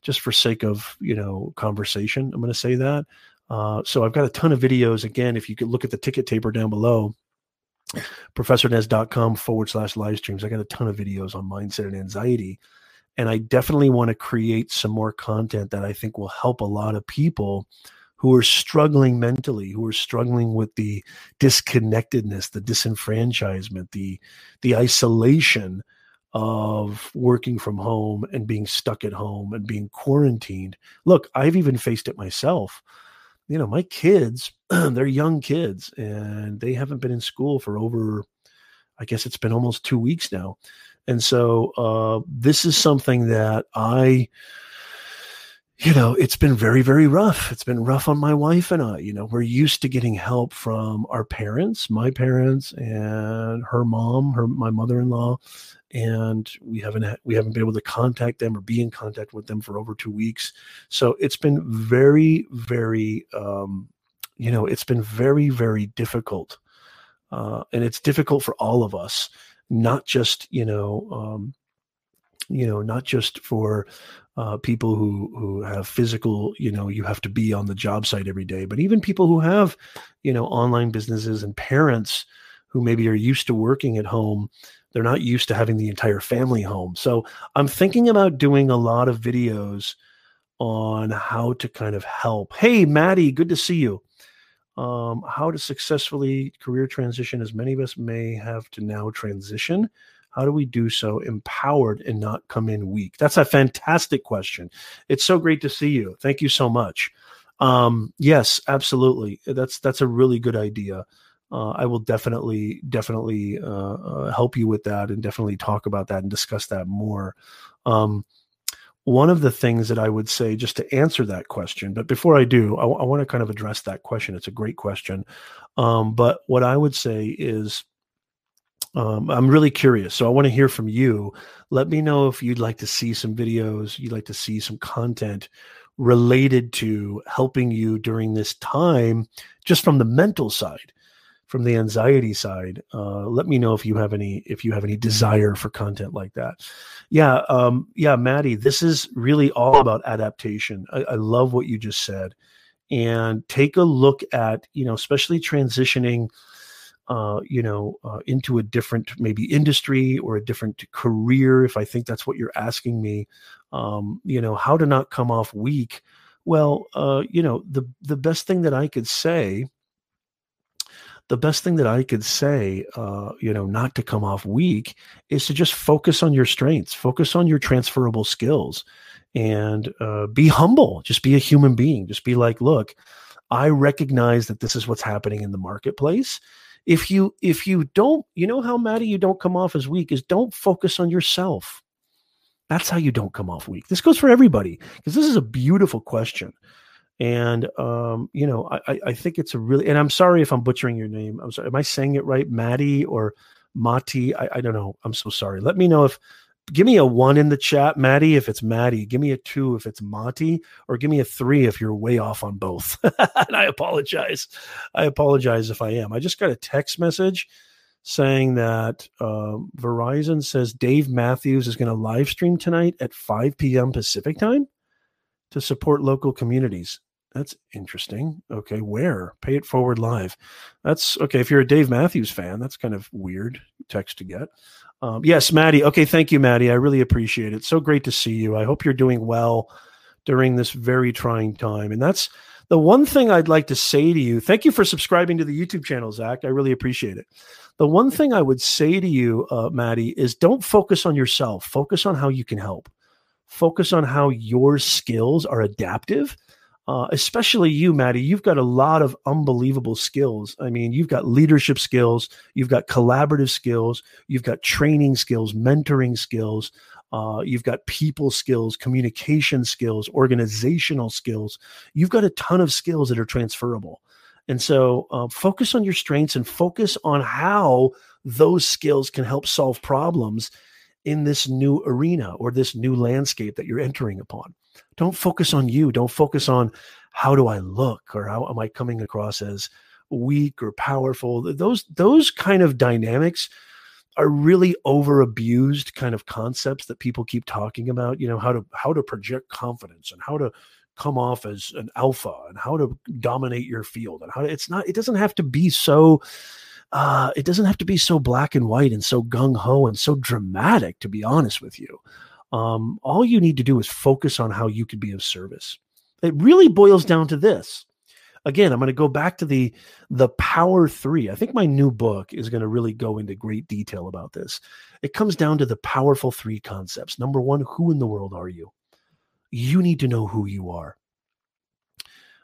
just for sake of you know conversation, I'm going to say that. Uh, so I've got a ton of videos. Again, if you could look at the ticket taper down below, professornez.com forward slash live streams. I got a ton of videos on mindset and anxiety. And I definitely want to create some more content that I think will help a lot of people who are struggling mentally, who are struggling with the disconnectedness, the disenfranchisement, the the isolation of working from home and being stuck at home and being quarantined. Look, I've even faced it myself you know, my kids, <clears throat> they're young kids and they haven't been in school for over, I guess it's been almost two weeks now. And so uh, this is something that I, you know, it's been very, very rough. It's been rough on my wife and I. You know, we're used to getting help from our parents, my parents, and her mom, her my mother-in-law, and we haven't we haven't been able to contact them or be in contact with them for over two weeks. So it's been very very um, you know it's been very very difficult, uh, and it's difficult for all of us, not just you know. Um, you know, not just for uh, people who who have physical, you know, you have to be on the job site every day, but even people who have, you know, online businesses and parents who maybe are used to working at home they're not used to having the entire family home. So I'm thinking about doing a lot of videos on how to kind of help. Hey, Maddie, good to see you. Um, how to successfully career transition, as many of us may have to now transition. How do we do so empowered and not come in weak? That's a fantastic question. It's so great to see you. Thank you so much. Um, yes, absolutely. That's that's a really good idea. uh, I will definitely definitely uh, uh, help you with that and definitely talk about that and discuss that more. Um, one of the things that I would say, just to answer that question, but before I do, I, I want to kind of address that question. It's a great question. Um, but what I would say is, um, I'm really curious. So I want to hear from you. Let me know if you'd like to see some videos, you'd like to see some content related to helping you during this time, just from the mental side from the anxiety side uh, let me know if you have any if you have any desire for content like that yeah um, yeah maddie this is really all about adaptation I, I love what you just said and take a look at you know especially transitioning uh, you know uh, into a different maybe industry or a different career if i think that's what you're asking me um, you know how to not come off weak well uh, you know the the best thing that i could say the best thing that I could say, uh, you know, not to come off weak is to just focus on your strengths, focus on your transferable skills, and uh, be humble. Just be a human being. Just be like, look, I recognize that this is what's happening in the marketplace. If you if you don't, you know how Maddie, you don't come off as weak is don't focus on yourself. That's how you don't come off weak. This goes for everybody because this is a beautiful question. And um, you know, I, I think it's a really and I'm sorry if I'm butchering your name. I'm sorry. Am I saying it right? Maddie or Mati? I, I don't know. I'm so sorry. Let me know if give me a one in the chat, Maddie, if it's Maddie. Give me a two if it's Mati, or give me a three if you're way off on both. <laughs> and I apologize. I apologize if I am. I just got a text message saying that uh, Verizon says Dave Matthews is going to live stream tonight at 5 p.m. Pacific time to support local communities. That's interesting. Okay, where? Pay it forward live. That's okay. If you're a Dave Matthews fan, that's kind of weird text to get. Um, yes, Maddie. Okay, thank you, Maddie. I really appreciate it. So great to see you. I hope you're doing well during this very trying time. And that's the one thing I'd like to say to you. Thank you for subscribing to the YouTube channel, Zach. I really appreciate it. The one thing I would say to you, uh, Maddie, is don't focus on yourself. Focus on how you can help. Focus on how your skills are adaptive uh, especially you, Maddie, you've got a lot of unbelievable skills. I mean, you've got leadership skills, you've got collaborative skills, you've got training skills, mentoring skills, uh, you've got people skills, communication skills, organizational skills. You've got a ton of skills that are transferable. And so uh, focus on your strengths and focus on how those skills can help solve problems in this new arena or this new landscape that you're entering upon don't focus on you. Don't focus on how do I look or how am I coming across as weak or powerful. Those those kind of dynamics are really over abused kind of concepts that people keep talking about, you know, how to how to project confidence and how to come off as an alpha and how to dominate your field and how it's not it doesn't have to be so uh, it doesn't have to be so black and white and so gung ho and so dramatic, to be honest with you. Um, all you need to do is focus on how you can be of service. It really boils down to this. Again, I'm going to go back to the the power 3. I think my new book is going to really go into great detail about this. It comes down to the powerful 3 concepts. Number 1, who in the world are you? You need to know who you are.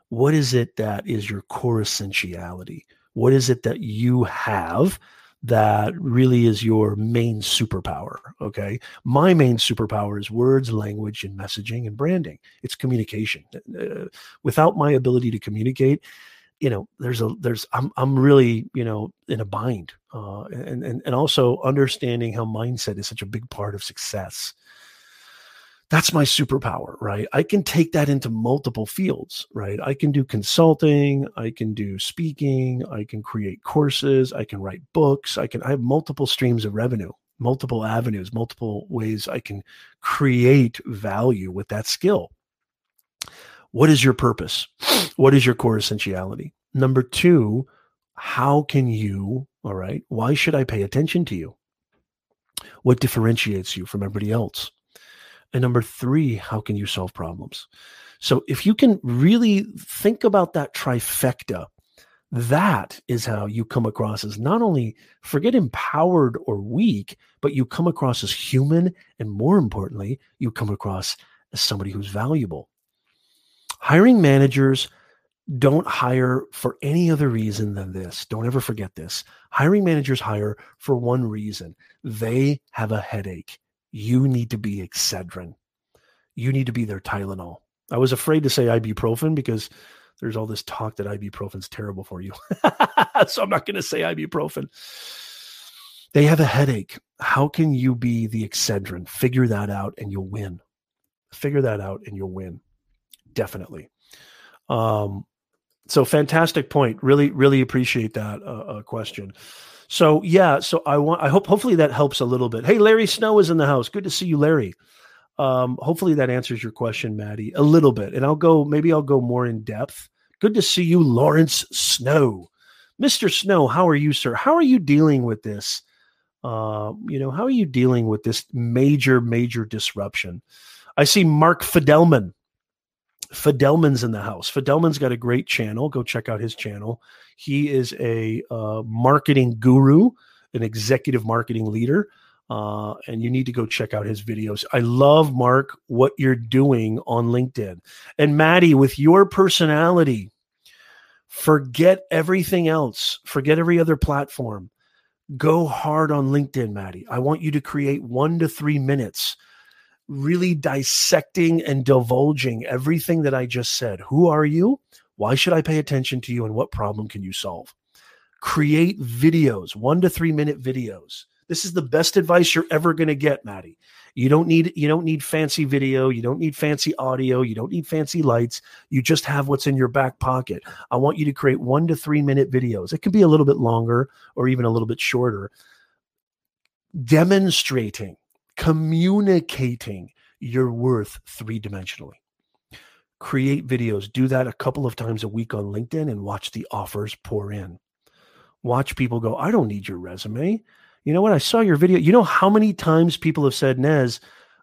What is it that is your core essentiality? What is it that you have that really is your main superpower. Okay. My main superpower is words, language, and messaging and branding. It's communication. Uh, without my ability to communicate, you know, there's a, there's, I'm, I'm really, you know, in a bind. Uh, and, and, and also understanding how mindset is such a big part of success that's my superpower, right? I can take that into multiple fields, right? I can do consulting, I can do speaking, I can create courses, I can write books, I can I have multiple streams of revenue, multiple avenues, multiple ways I can create value with that skill. What is your purpose? <sniffs> What is your core essentiality? Number 2, how can you, all right, why should I pay attention to you? What differentiates you from everybody else? And number three, how can you solve problems? So if you can really think about that trifecta, that is how you come across as not only forget empowered or weak, but you come across as human. And more importantly, you come across as somebody who's valuable. Hiring managers don't hire for any other reason than this. Don't ever forget this. Hiring managers hire for one reason they have a headache. You need to be Excedrin. You need to be their Tylenol. I was afraid to say ibuprofen because there's all this talk that ibuprofen's terrible for you. <laughs> so I'm not going to say ibuprofen. They have a headache. How can you be the Excedrin? Figure that out and you'll win. Figure that out and you'll win. Definitely. Um, so fantastic point. Really, really appreciate that uh, uh, question. So yeah, so I want. I hope hopefully that helps a little bit. Hey, Larry Snow is in the house. Good to see you, Larry. Um, hopefully that answers your question, Maddie, a little bit. And I'll go. Maybe I'll go more in depth. Good to see you, Lawrence Snow, Mister Snow. How are you, sir? How are you dealing with this? Uh, you know, how are you dealing with this major, major disruption? I see Mark Fidelman Fidelman's in the house. Fidelman's got a great channel. Go check out his channel. He is a uh, marketing guru, an executive marketing leader, uh, and you need to go check out his videos. I love Mark what you're doing on LinkedIn, and Maddie with your personality. Forget everything else. Forget every other platform. Go hard on LinkedIn, Maddie. I want you to create one to three minutes really dissecting and divulging everything that I just said. Who are you? Why should I pay attention to you? And what problem can you solve? Create videos, one to three minute videos. This is the best advice you're ever going to get, Maddie. You don't need you don't need fancy video, you don't need fancy audio, you don't need fancy lights. You just have what's in your back pocket. I want you to create 1 to 3 minute videos. It can be a little bit longer or even a little bit shorter demonstrating communicating your worth three dimensionally. Create videos, do that a couple of times a week on LinkedIn and watch the offers pour in. Watch people go, I don't need your resume. You know what? I saw your video. You know how many times people have said, Nez,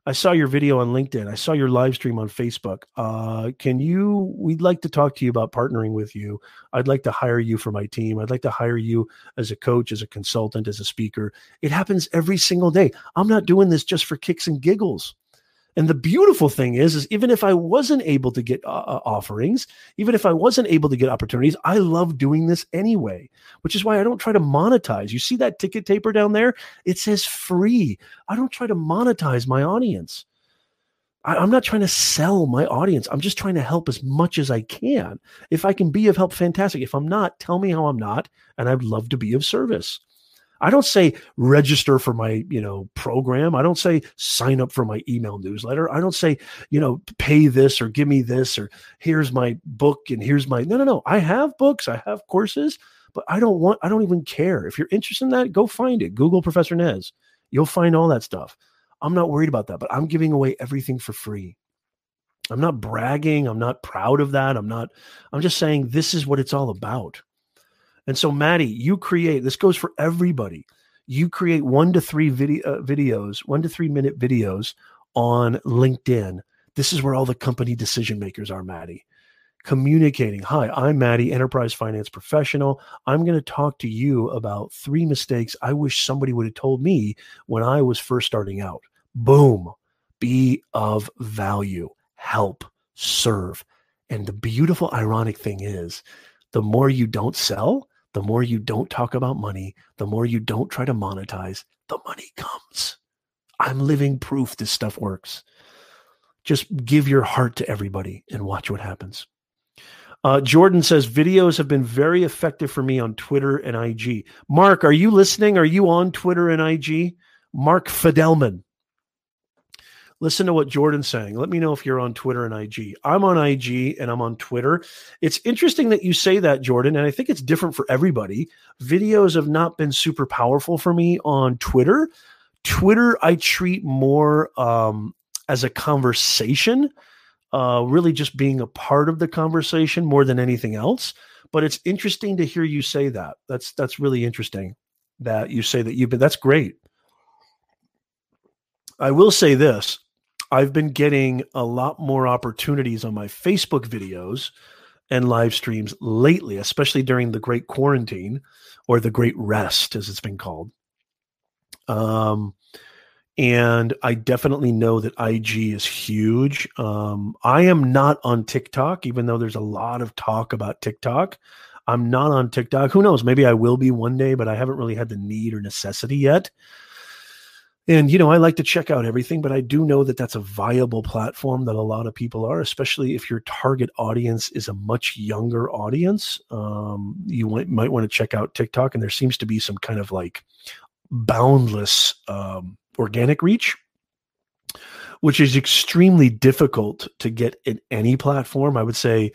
I saw your video on LinkedIn. I saw your live stream on Facebook. Uh, can you? We'd like to talk to you about partnering with you. I'd like to hire you for my team. I'd like to hire you as a coach, as a consultant, as a speaker. It happens every single day. I'm not doing this just for kicks and giggles. And the beautiful thing is, is even if I wasn't able to get uh, uh, offerings, even if I wasn't able to get opportunities, I love doing this anyway, which is why I don't try to monetize. You see that ticket taper down there? It says free. I don't try to monetize my audience. I, I'm not trying to sell my audience. I'm just trying to help as much as I can. If I can be of help, fantastic. If I'm not, tell me how I'm not, and I'd love to be of service. I don't say register for my, you know, program. I don't say sign up for my email newsletter. I don't say, you know, pay this or give me this or here's my book and here's my No, no, no. I have books, I have courses, but I don't want I don't even care. If you're interested in that, go find it. Google Professor Nez. You'll find all that stuff. I'm not worried about that, but I'm giving away everything for free. I'm not bragging, I'm not proud of that. I'm not I'm just saying this is what it's all about. And so, Maddie, you create this goes for everybody. You create one to three video, uh, videos, one to three minute videos on LinkedIn. This is where all the company decision makers are, Maddie. Communicating. Hi, I'm Maddie, enterprise finance professional. I'm going to talk to you about three mistakes I wish somebody would have told me when I was first starting out. Boom. Be of value, help, serve. And the beautiful, ironic thing is the more you don't sell, the more you don't talk about money, the more you don't try to monetize, the money comes. I'm living proof this stuff works. Just give your heart to everybody and watch what happens. Uh, Jordan says videos have been very effective for me on Twitter and IG. Mark, are you listening? Are you on Twitter and IG? Mark Fidelman listen to what Jordan's saying. Let me know if you're on Twitter and IG. I'm on IG and I'm on Twitter. It's interesting that you say that, Jordan, and I think it's different for everybody. Videos have not been super powerful for me on Twitter. Twitter, I treat more um, as a conversation, uh, really just being a part of the conversation more than anything else. But it's interesting to hear you say that. That's that's really interesting that you say that you've been. That's great. I will say this I've been getting a lot more opportunities on my Facebook videos and live streams lately, especially during the Great Quarantine or the Great Rest, as it's been called. Um, and I definitely know that IG is huge. Um, I am not on TikTok, even though there's a lot of talk about TikTok. I'm not on TikTok. Who knows? Maybe I will be one day, but I haven't really had the need or necessity yet. And, you know, I like to check out everything, but I do know that that's a viable platform that a lot of people are, especially if your target audience is a much younger audience. Um, you might, want to check out TikTok, and there seems to be some kind of like boundless um, organic reach, which is extremely difficult to get in any platform. I would say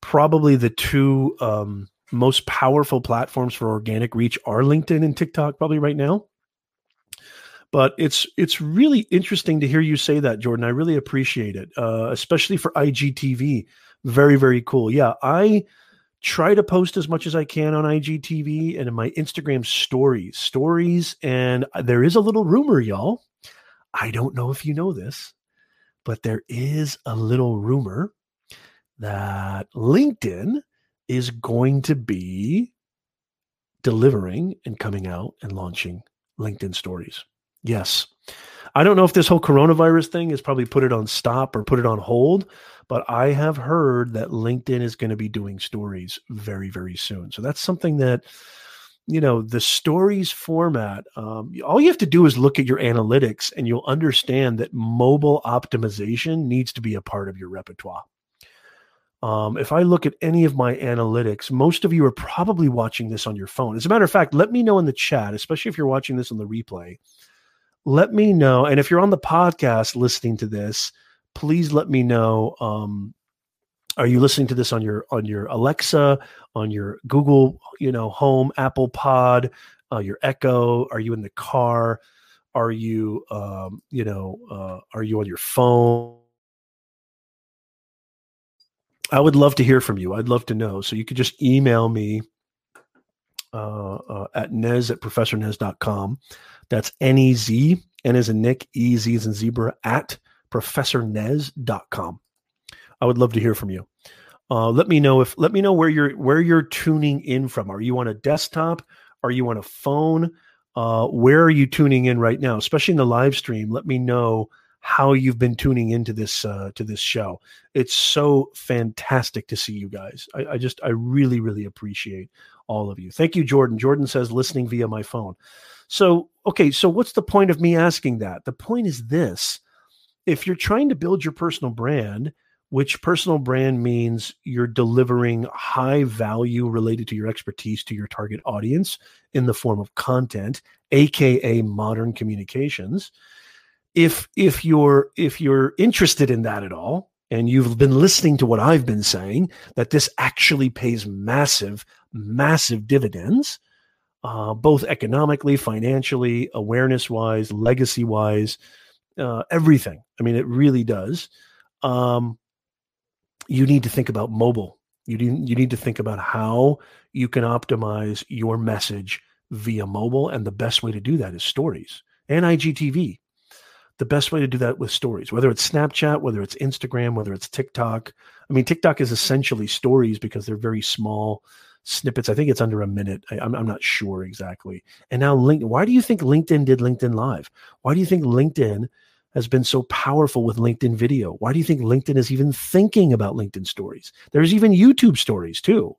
probably the two um, most powerful platforms for organic reach are LinkedIn and TikTok, probably right now. But it's it's really interesting to hear you say that, Jordan. I really appreciate it, uh, especially for IGTV. Very very cool. Yeah, I try to post as much as I can on IGTV and in my Instagram stories. Stories, and uh, there is a little rumor, y'all. I don't know if you know this, but there is a little rumor that LinkedIn is going to be delivering and coming out and launching LinkedIn stories. Yes. I don't know if this whole coronavirus thing has probably put it on stop or put it on hold, but I have heard that LinkedIn is going to be doing stories very, very soon. So that's something that, you know, the stories format, um, all you have to do is look at your analytics and you'll understand that mobile optimization needs to be a part of your repertoire. Um, if I look at any of my analytics, most of you are probably watching this on your phone. As a matter of fact, let me know in the chat, especially if you're watching this on the replay let me know. And if you're on the podcast listening to this, please let me know. Um, are you listening to this on your on your Alexa, on your Google, you know, Home, Apple Pod, uh, your Echo? Are you in the car? Are you, um, you know, uh, are you on your phone? I would love to hear from you. I'd love to know. So you could just email me uh, uh, at nez at professornez.com. That's N E Z, N as in Nick, E Z as in zebra, at professornez.com. I would love to hear from you. Uh, let me know if let me know where you're where you're tuning in from. Are you on a desktop? Are you on a phone? Uh, where are you tuning in right now? Especially in the live stream. Let me know how you've been tuning into this uh, to this show. It's so fantastic to see you guys. I, I just I really really appreciate all of you. Thank you, Jordan. Jordan says listening via my phone. So, okay, so what's the point of me asking that? The point is this if you're trying to build your personal brand, which personal brand means you're delivering high value related to your expertise to your target audience in the form of content, aka modern communications. If if you're if you're interested in that at all, and you've been listening to what I've been saying, that this actually pays massive, massive dividends, uh, both economically, financially, awareness wise, legacy wise, uh, everything. I mean, it really does. Um, you need to think about mobile. You need, you need to think about how you can optimize your message via mobile. And the best way to do that is stories and IGTV. The best way to do that with stories, whether it's Snapchat, whether it's Instagram, whether it's TikTok. I mean, TikTok is essentially stories because they're very small snippets. I think it's under a minute. I, am I'm, I'm not sure exactly. And now LinkedIn. Why do you think LinkedIn did LinkedIn Live? Why do you think LinkedIn has been so powerful with LinkedIn video? Why do you think LinkedIn is even thinking about LinkedIn stories? There's even YouTube stories too.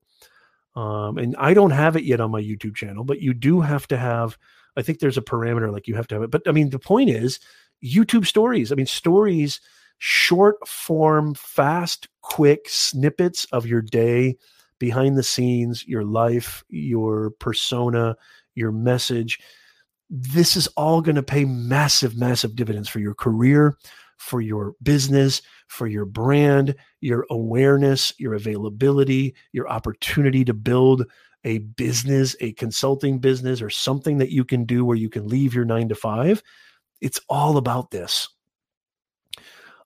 Um, and I don't have it yet on my YouTube channel, but you do have to have. I think there's a parameter like you have to have it. But I mean, the point is YouTube stories. I mean, stories, short form, fast, quick snippets of your day behind the scenes, your life, your persona, your message. This is all going to pay massive, massive dividends for your career, for your business, for your brand, your awareness, your availability, your opportunity to build a business, a consulting business, or something that you can do where you can leave your nine to five. It's all about this.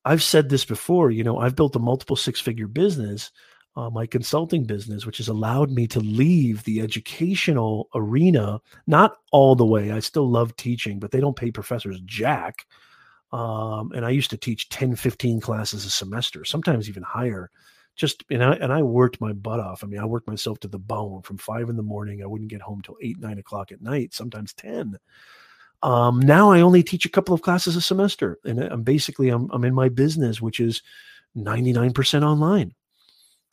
I've said this before, you know, I've built a multiple six figure business uh, my consulting business, which has allowed me to leave the educational arena, not all the way. I still love teaching, but they don't pay professors jack. Um, and I used to teach 10, 15 classes a semester, sometimes even higher. Just and I and I worked my butt off. I mean, I worked myself to the bone from five in the morning. I wouldn't get home till eight, nine o'clock at night, sometimes ten. Um, now I only teach a couple of classes a semester, and I'm basically I'm I'm in my business, which is 99% online.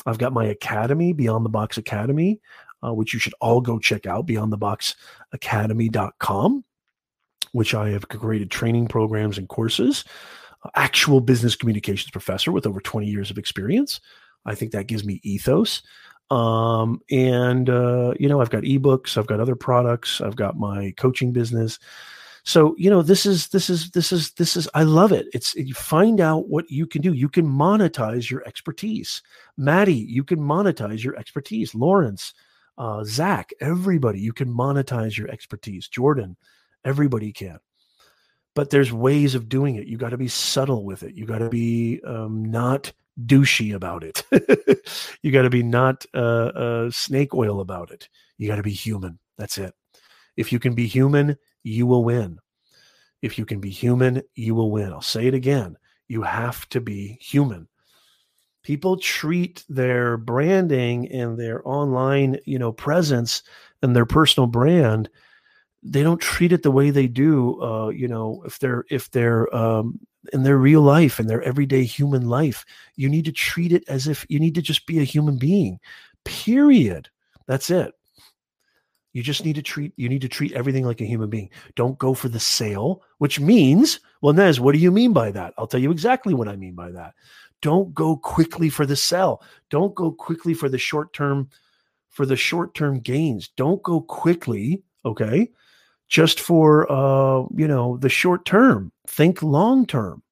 I've got my academy, Beyond the Box Academy, uh, which you should all go check out, beyondtheboxacademy.com, which I have created training programs and courses. Uh, actual business communications professor with over 20 years of experience. I think that gives me ethos. Um, and uh, you know, I've got ebooks, I've got other products, I've got my coaching business. So, you know, this is this is this is this is I love it. It's you find out what you can do. You can monetize your expertise. Maddie, you can monetize your expertise. Lawrence, uh, Zach, everybody, you can monetize your expertise. Jordan, everybody can. But there's ways of doing it. You got to be subtle with it. You got to be um, not douchey about it. <laughs> you got to be not uh, uh, snake oil about it. You got to be human. That's it. If you can be human, you will win. If you can be human, you will win. I'll say it again. You have to be human. People treat their branding and their online, you know, presence and their personal brand. They don't treat it the way they do, uh, you know, if they're if they're um, in their real life in their everyday human life. You need to treat it as if you need to just be a human being. Period. That's it. You just need to treat you need to treat everything like a human being. Don't go for the sale, which means, well, Nez, what do you mean by that? I'll tell you exactly what I mean by that. Don't go quickly for the sell. Don't go quickly for the short term for the short term gains. Don't go quickly, okay? Just for uh, you know, the short term. Think long term.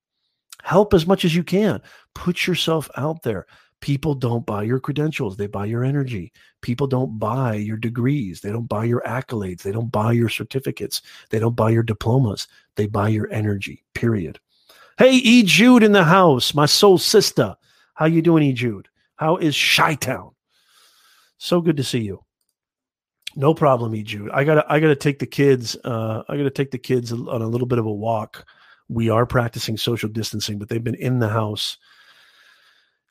Help as much as you can. Put yourself out there. People don't buy your credentials, they buy your energy. People don't buy your degrees, they don't buy your accolades, they don't buy your certificates, they don't buy your diplomas, they buy your energy. Period. Hey, E. Jude in the house, my soul sister. How you doing, E. Jude? How is Chi Town? So good to see you. No problem, E. Jude. I gotta I gotta take the kids. Uh, I gotta take the kids on a little bit of a walk. We are practicing social distancing, but they've been in the house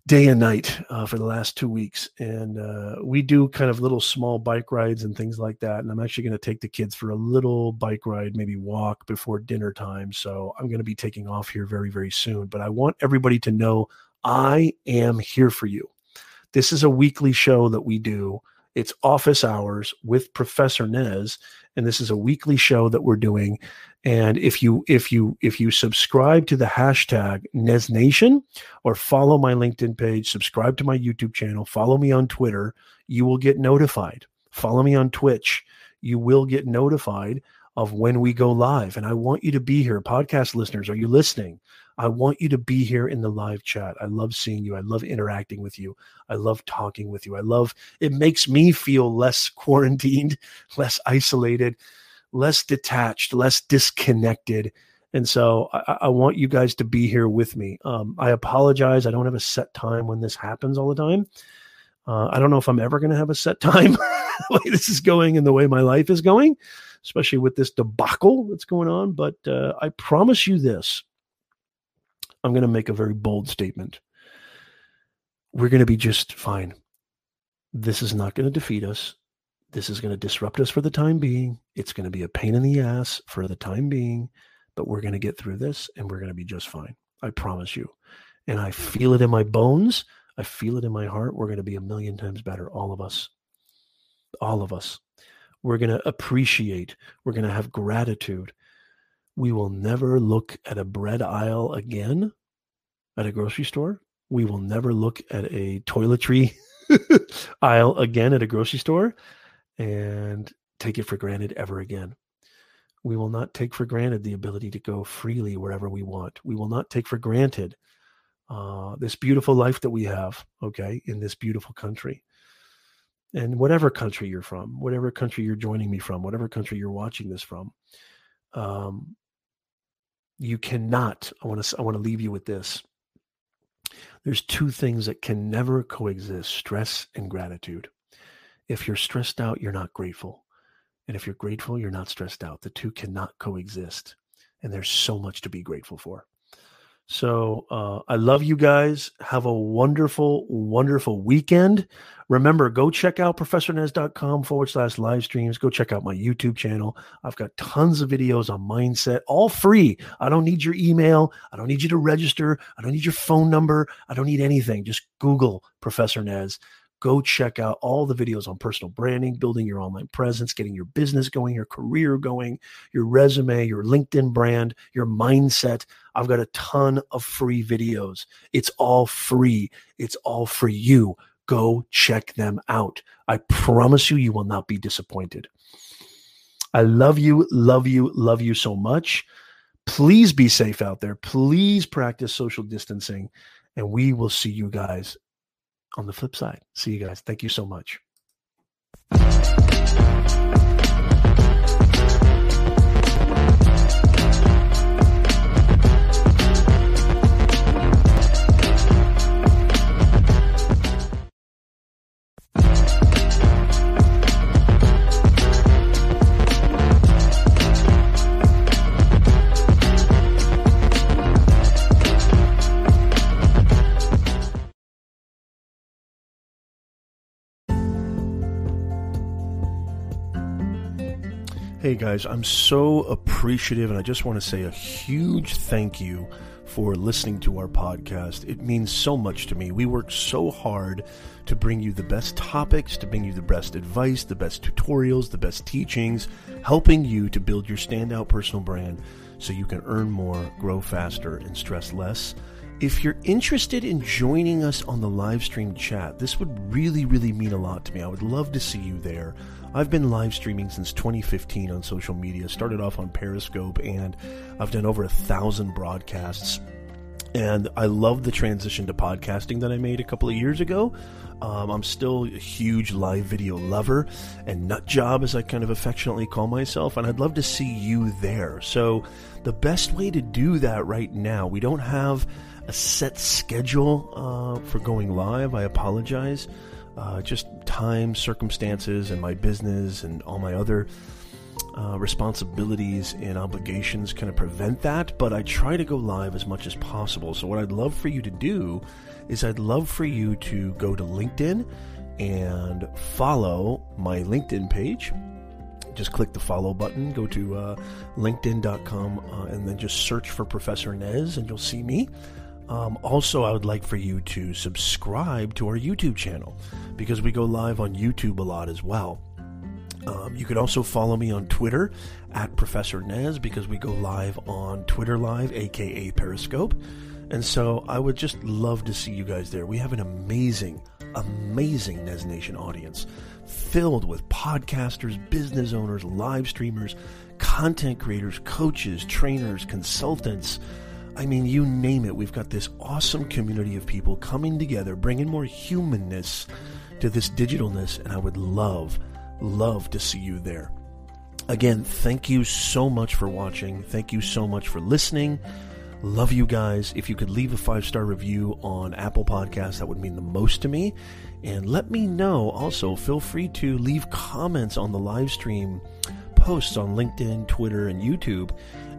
day and night uh, for the last two weeks. And uh, we do kind of little small bike rides and things like that. And I'm actually going to take the kids for a little bike ride, maybe walk before dinner time. So I'm going to be taking off here very, very soon. But I want everybody to know I am here for you. This is a weekly show that we do. It's office hours with Professor Nez, and this is a weekly show that we're doing. And if you if you if you subscribe to the hashtag Nez Nation or follow my LinkedIn page, subscribe to my YouTube channel, follow me on Twitter, you will get notified. Follow me on Twitch, you will get notified of when we go live. And I want you to be here, podcast listeners. Are you listening? I want you to be here in the live chat. I love seeing you. I love interacting with you. I love talking with you. I love it makes me feel less quarantined, <laughs> less isolated less detached, less disconnected. And so I, I, want you guys to be here with me. Um, I apologize. I don't have a set time when this happens all the time. Uh, I don't know if I'm ever going to have a set <laughs> time this is going and the way my life is going, especially with this debacle that's going on. But uh, I promise you this I'm going to make a very bold statement. We're going to be just fine. This is not going to defeat us. This is going to disrupt us for the time being. It's going to be a pain in the ass for the time being, but we're going to get through this and we're going to be just fine. I promise you. And I feel it in my bones. I feel it in my heart. We're going to be a million times better, all of us. All of us. We're going to appreciate. We're going to have gratitude. We will never look at a bread aisle again at a grocery store. We will never look at a toiletry <laughs> aisle again at a grocery store and take it for granted ever again. We will not take for granted the ability to go freely wherever we want. We will not take for granted uh, this beautiful life that we have, okay, in this beautiful country. And whatever country you're from, whatever country you're joining me from, whatever country you're watching this from, um, you cannot. I want to. I want to leave you with this. There's two things that can never coexist: stress and gratitude. If you're stressed out, you're not grateful. And if you're grateful, you're not stressed out. The two cannot coexist. And there's so much to be grateful for. So uh, I love you guys. Have a wonderful, wonderful weekend. Remember, go check out professornez.com forward slash live streams. Go check out my YouTube channel. I've got tons of videos on mindset, all free. I don't need your email. I don't need you to register. I don't need your phone number. I don't need anything. Just Google Professor Nez. Go check out all the videos on personal branding, building your online presence, getting your business going, your career going, your resume, your LinkedIn brand, your mindset. I've got a ton of free videos. It's all free. It's all for you. Go check them out. I promise you, you will not be disappointed. I love you, love you, love you so much. Please be safe out there. Please practice social distancing. And we will see you guys on the flip side. See you guys. Thank you so much. Hey guys, I'm so appreciative, and I just want to say a huge thank you for listening to our podcast. It means so much to me. We work so hard to bring you the best topics, to bring you the best advice, the best tutorials, the best teachings, helping you to build your standout personal brand so you can earn more, grow faster, and stress less. If you're interested in joining us on the live stream chat, this would really, really mean a lot to me. I would love to see you there. I've been live streaming since 2015 on social media. Started off on Periscope, and I've done over a thousand broadcasts. And I love the transition to podcasting that I made a couple of years ago. Um, I'm still a huge live video lover and nut job, as I kind of affectionately call myself, and I'd love to see you there. So, the best way to do that right now, we don't have a set schedule uh, for going live. I apologize uh, just time, circumstances, and my business and all my other uh, responsibilities and obligations kind of prevent that. But I try to go live as much as possible. So, what I'd love for you to do is I'd love for you to go to LinkedIn and follow my LinkedIn page. Just click the follow button, go to uh, linkedin.com, uh, and then just search for Professor Nez, and you'll see me. Um, also, I would like for you to subscribe to our YouTube channel because we go live on YouTube a lot as well. Um, you can also follow me on Twitter at Professor Nez because we go live on Twitter Live, aka Periscope. And so I would just love to see you guys there. We have an amazing, amazing Nez Nation audience filled with podcasters, business owners, live streamers, content creators, coaches, trainers, consultants I mean, you name it. We've got this awesome community of people coming together, bringing more humanness to this digitalness, and I would love, love to see you there. Again, thank you so much for watching. Thank you so much for listening. Love you guys. If you could leave a five star review on Apple Podcasts, that would mean the most to me. And let me know also, feel free to leave comments on the live stream posts on LinkedIn, Twitter, and YouTube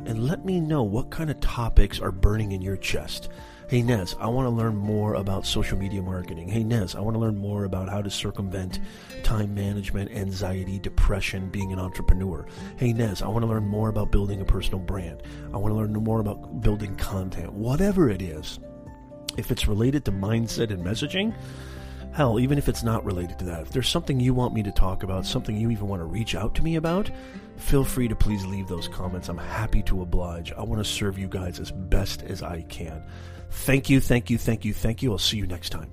and let me know what kind of topics are burning in your chest. Hey Nez, I want to learn more about social media marketing. Hey Nez, I want to learn more about how to circumvent time management, anxiety, depression, being an entrepreneur. Hey Nez, I want to learn more about building a personal brand. I want to learn more about building content. Whatever it is, if it's related to mindset and messaging, hell, even if it's not related to that, if there's something you want me to talk about, something you even want to reach out to me about, feel free to please leave those comments. I'm happy to oblige. I want to serve you guys as best as I can. Thank you, thank you, thank you, thank you. I'll see you next time.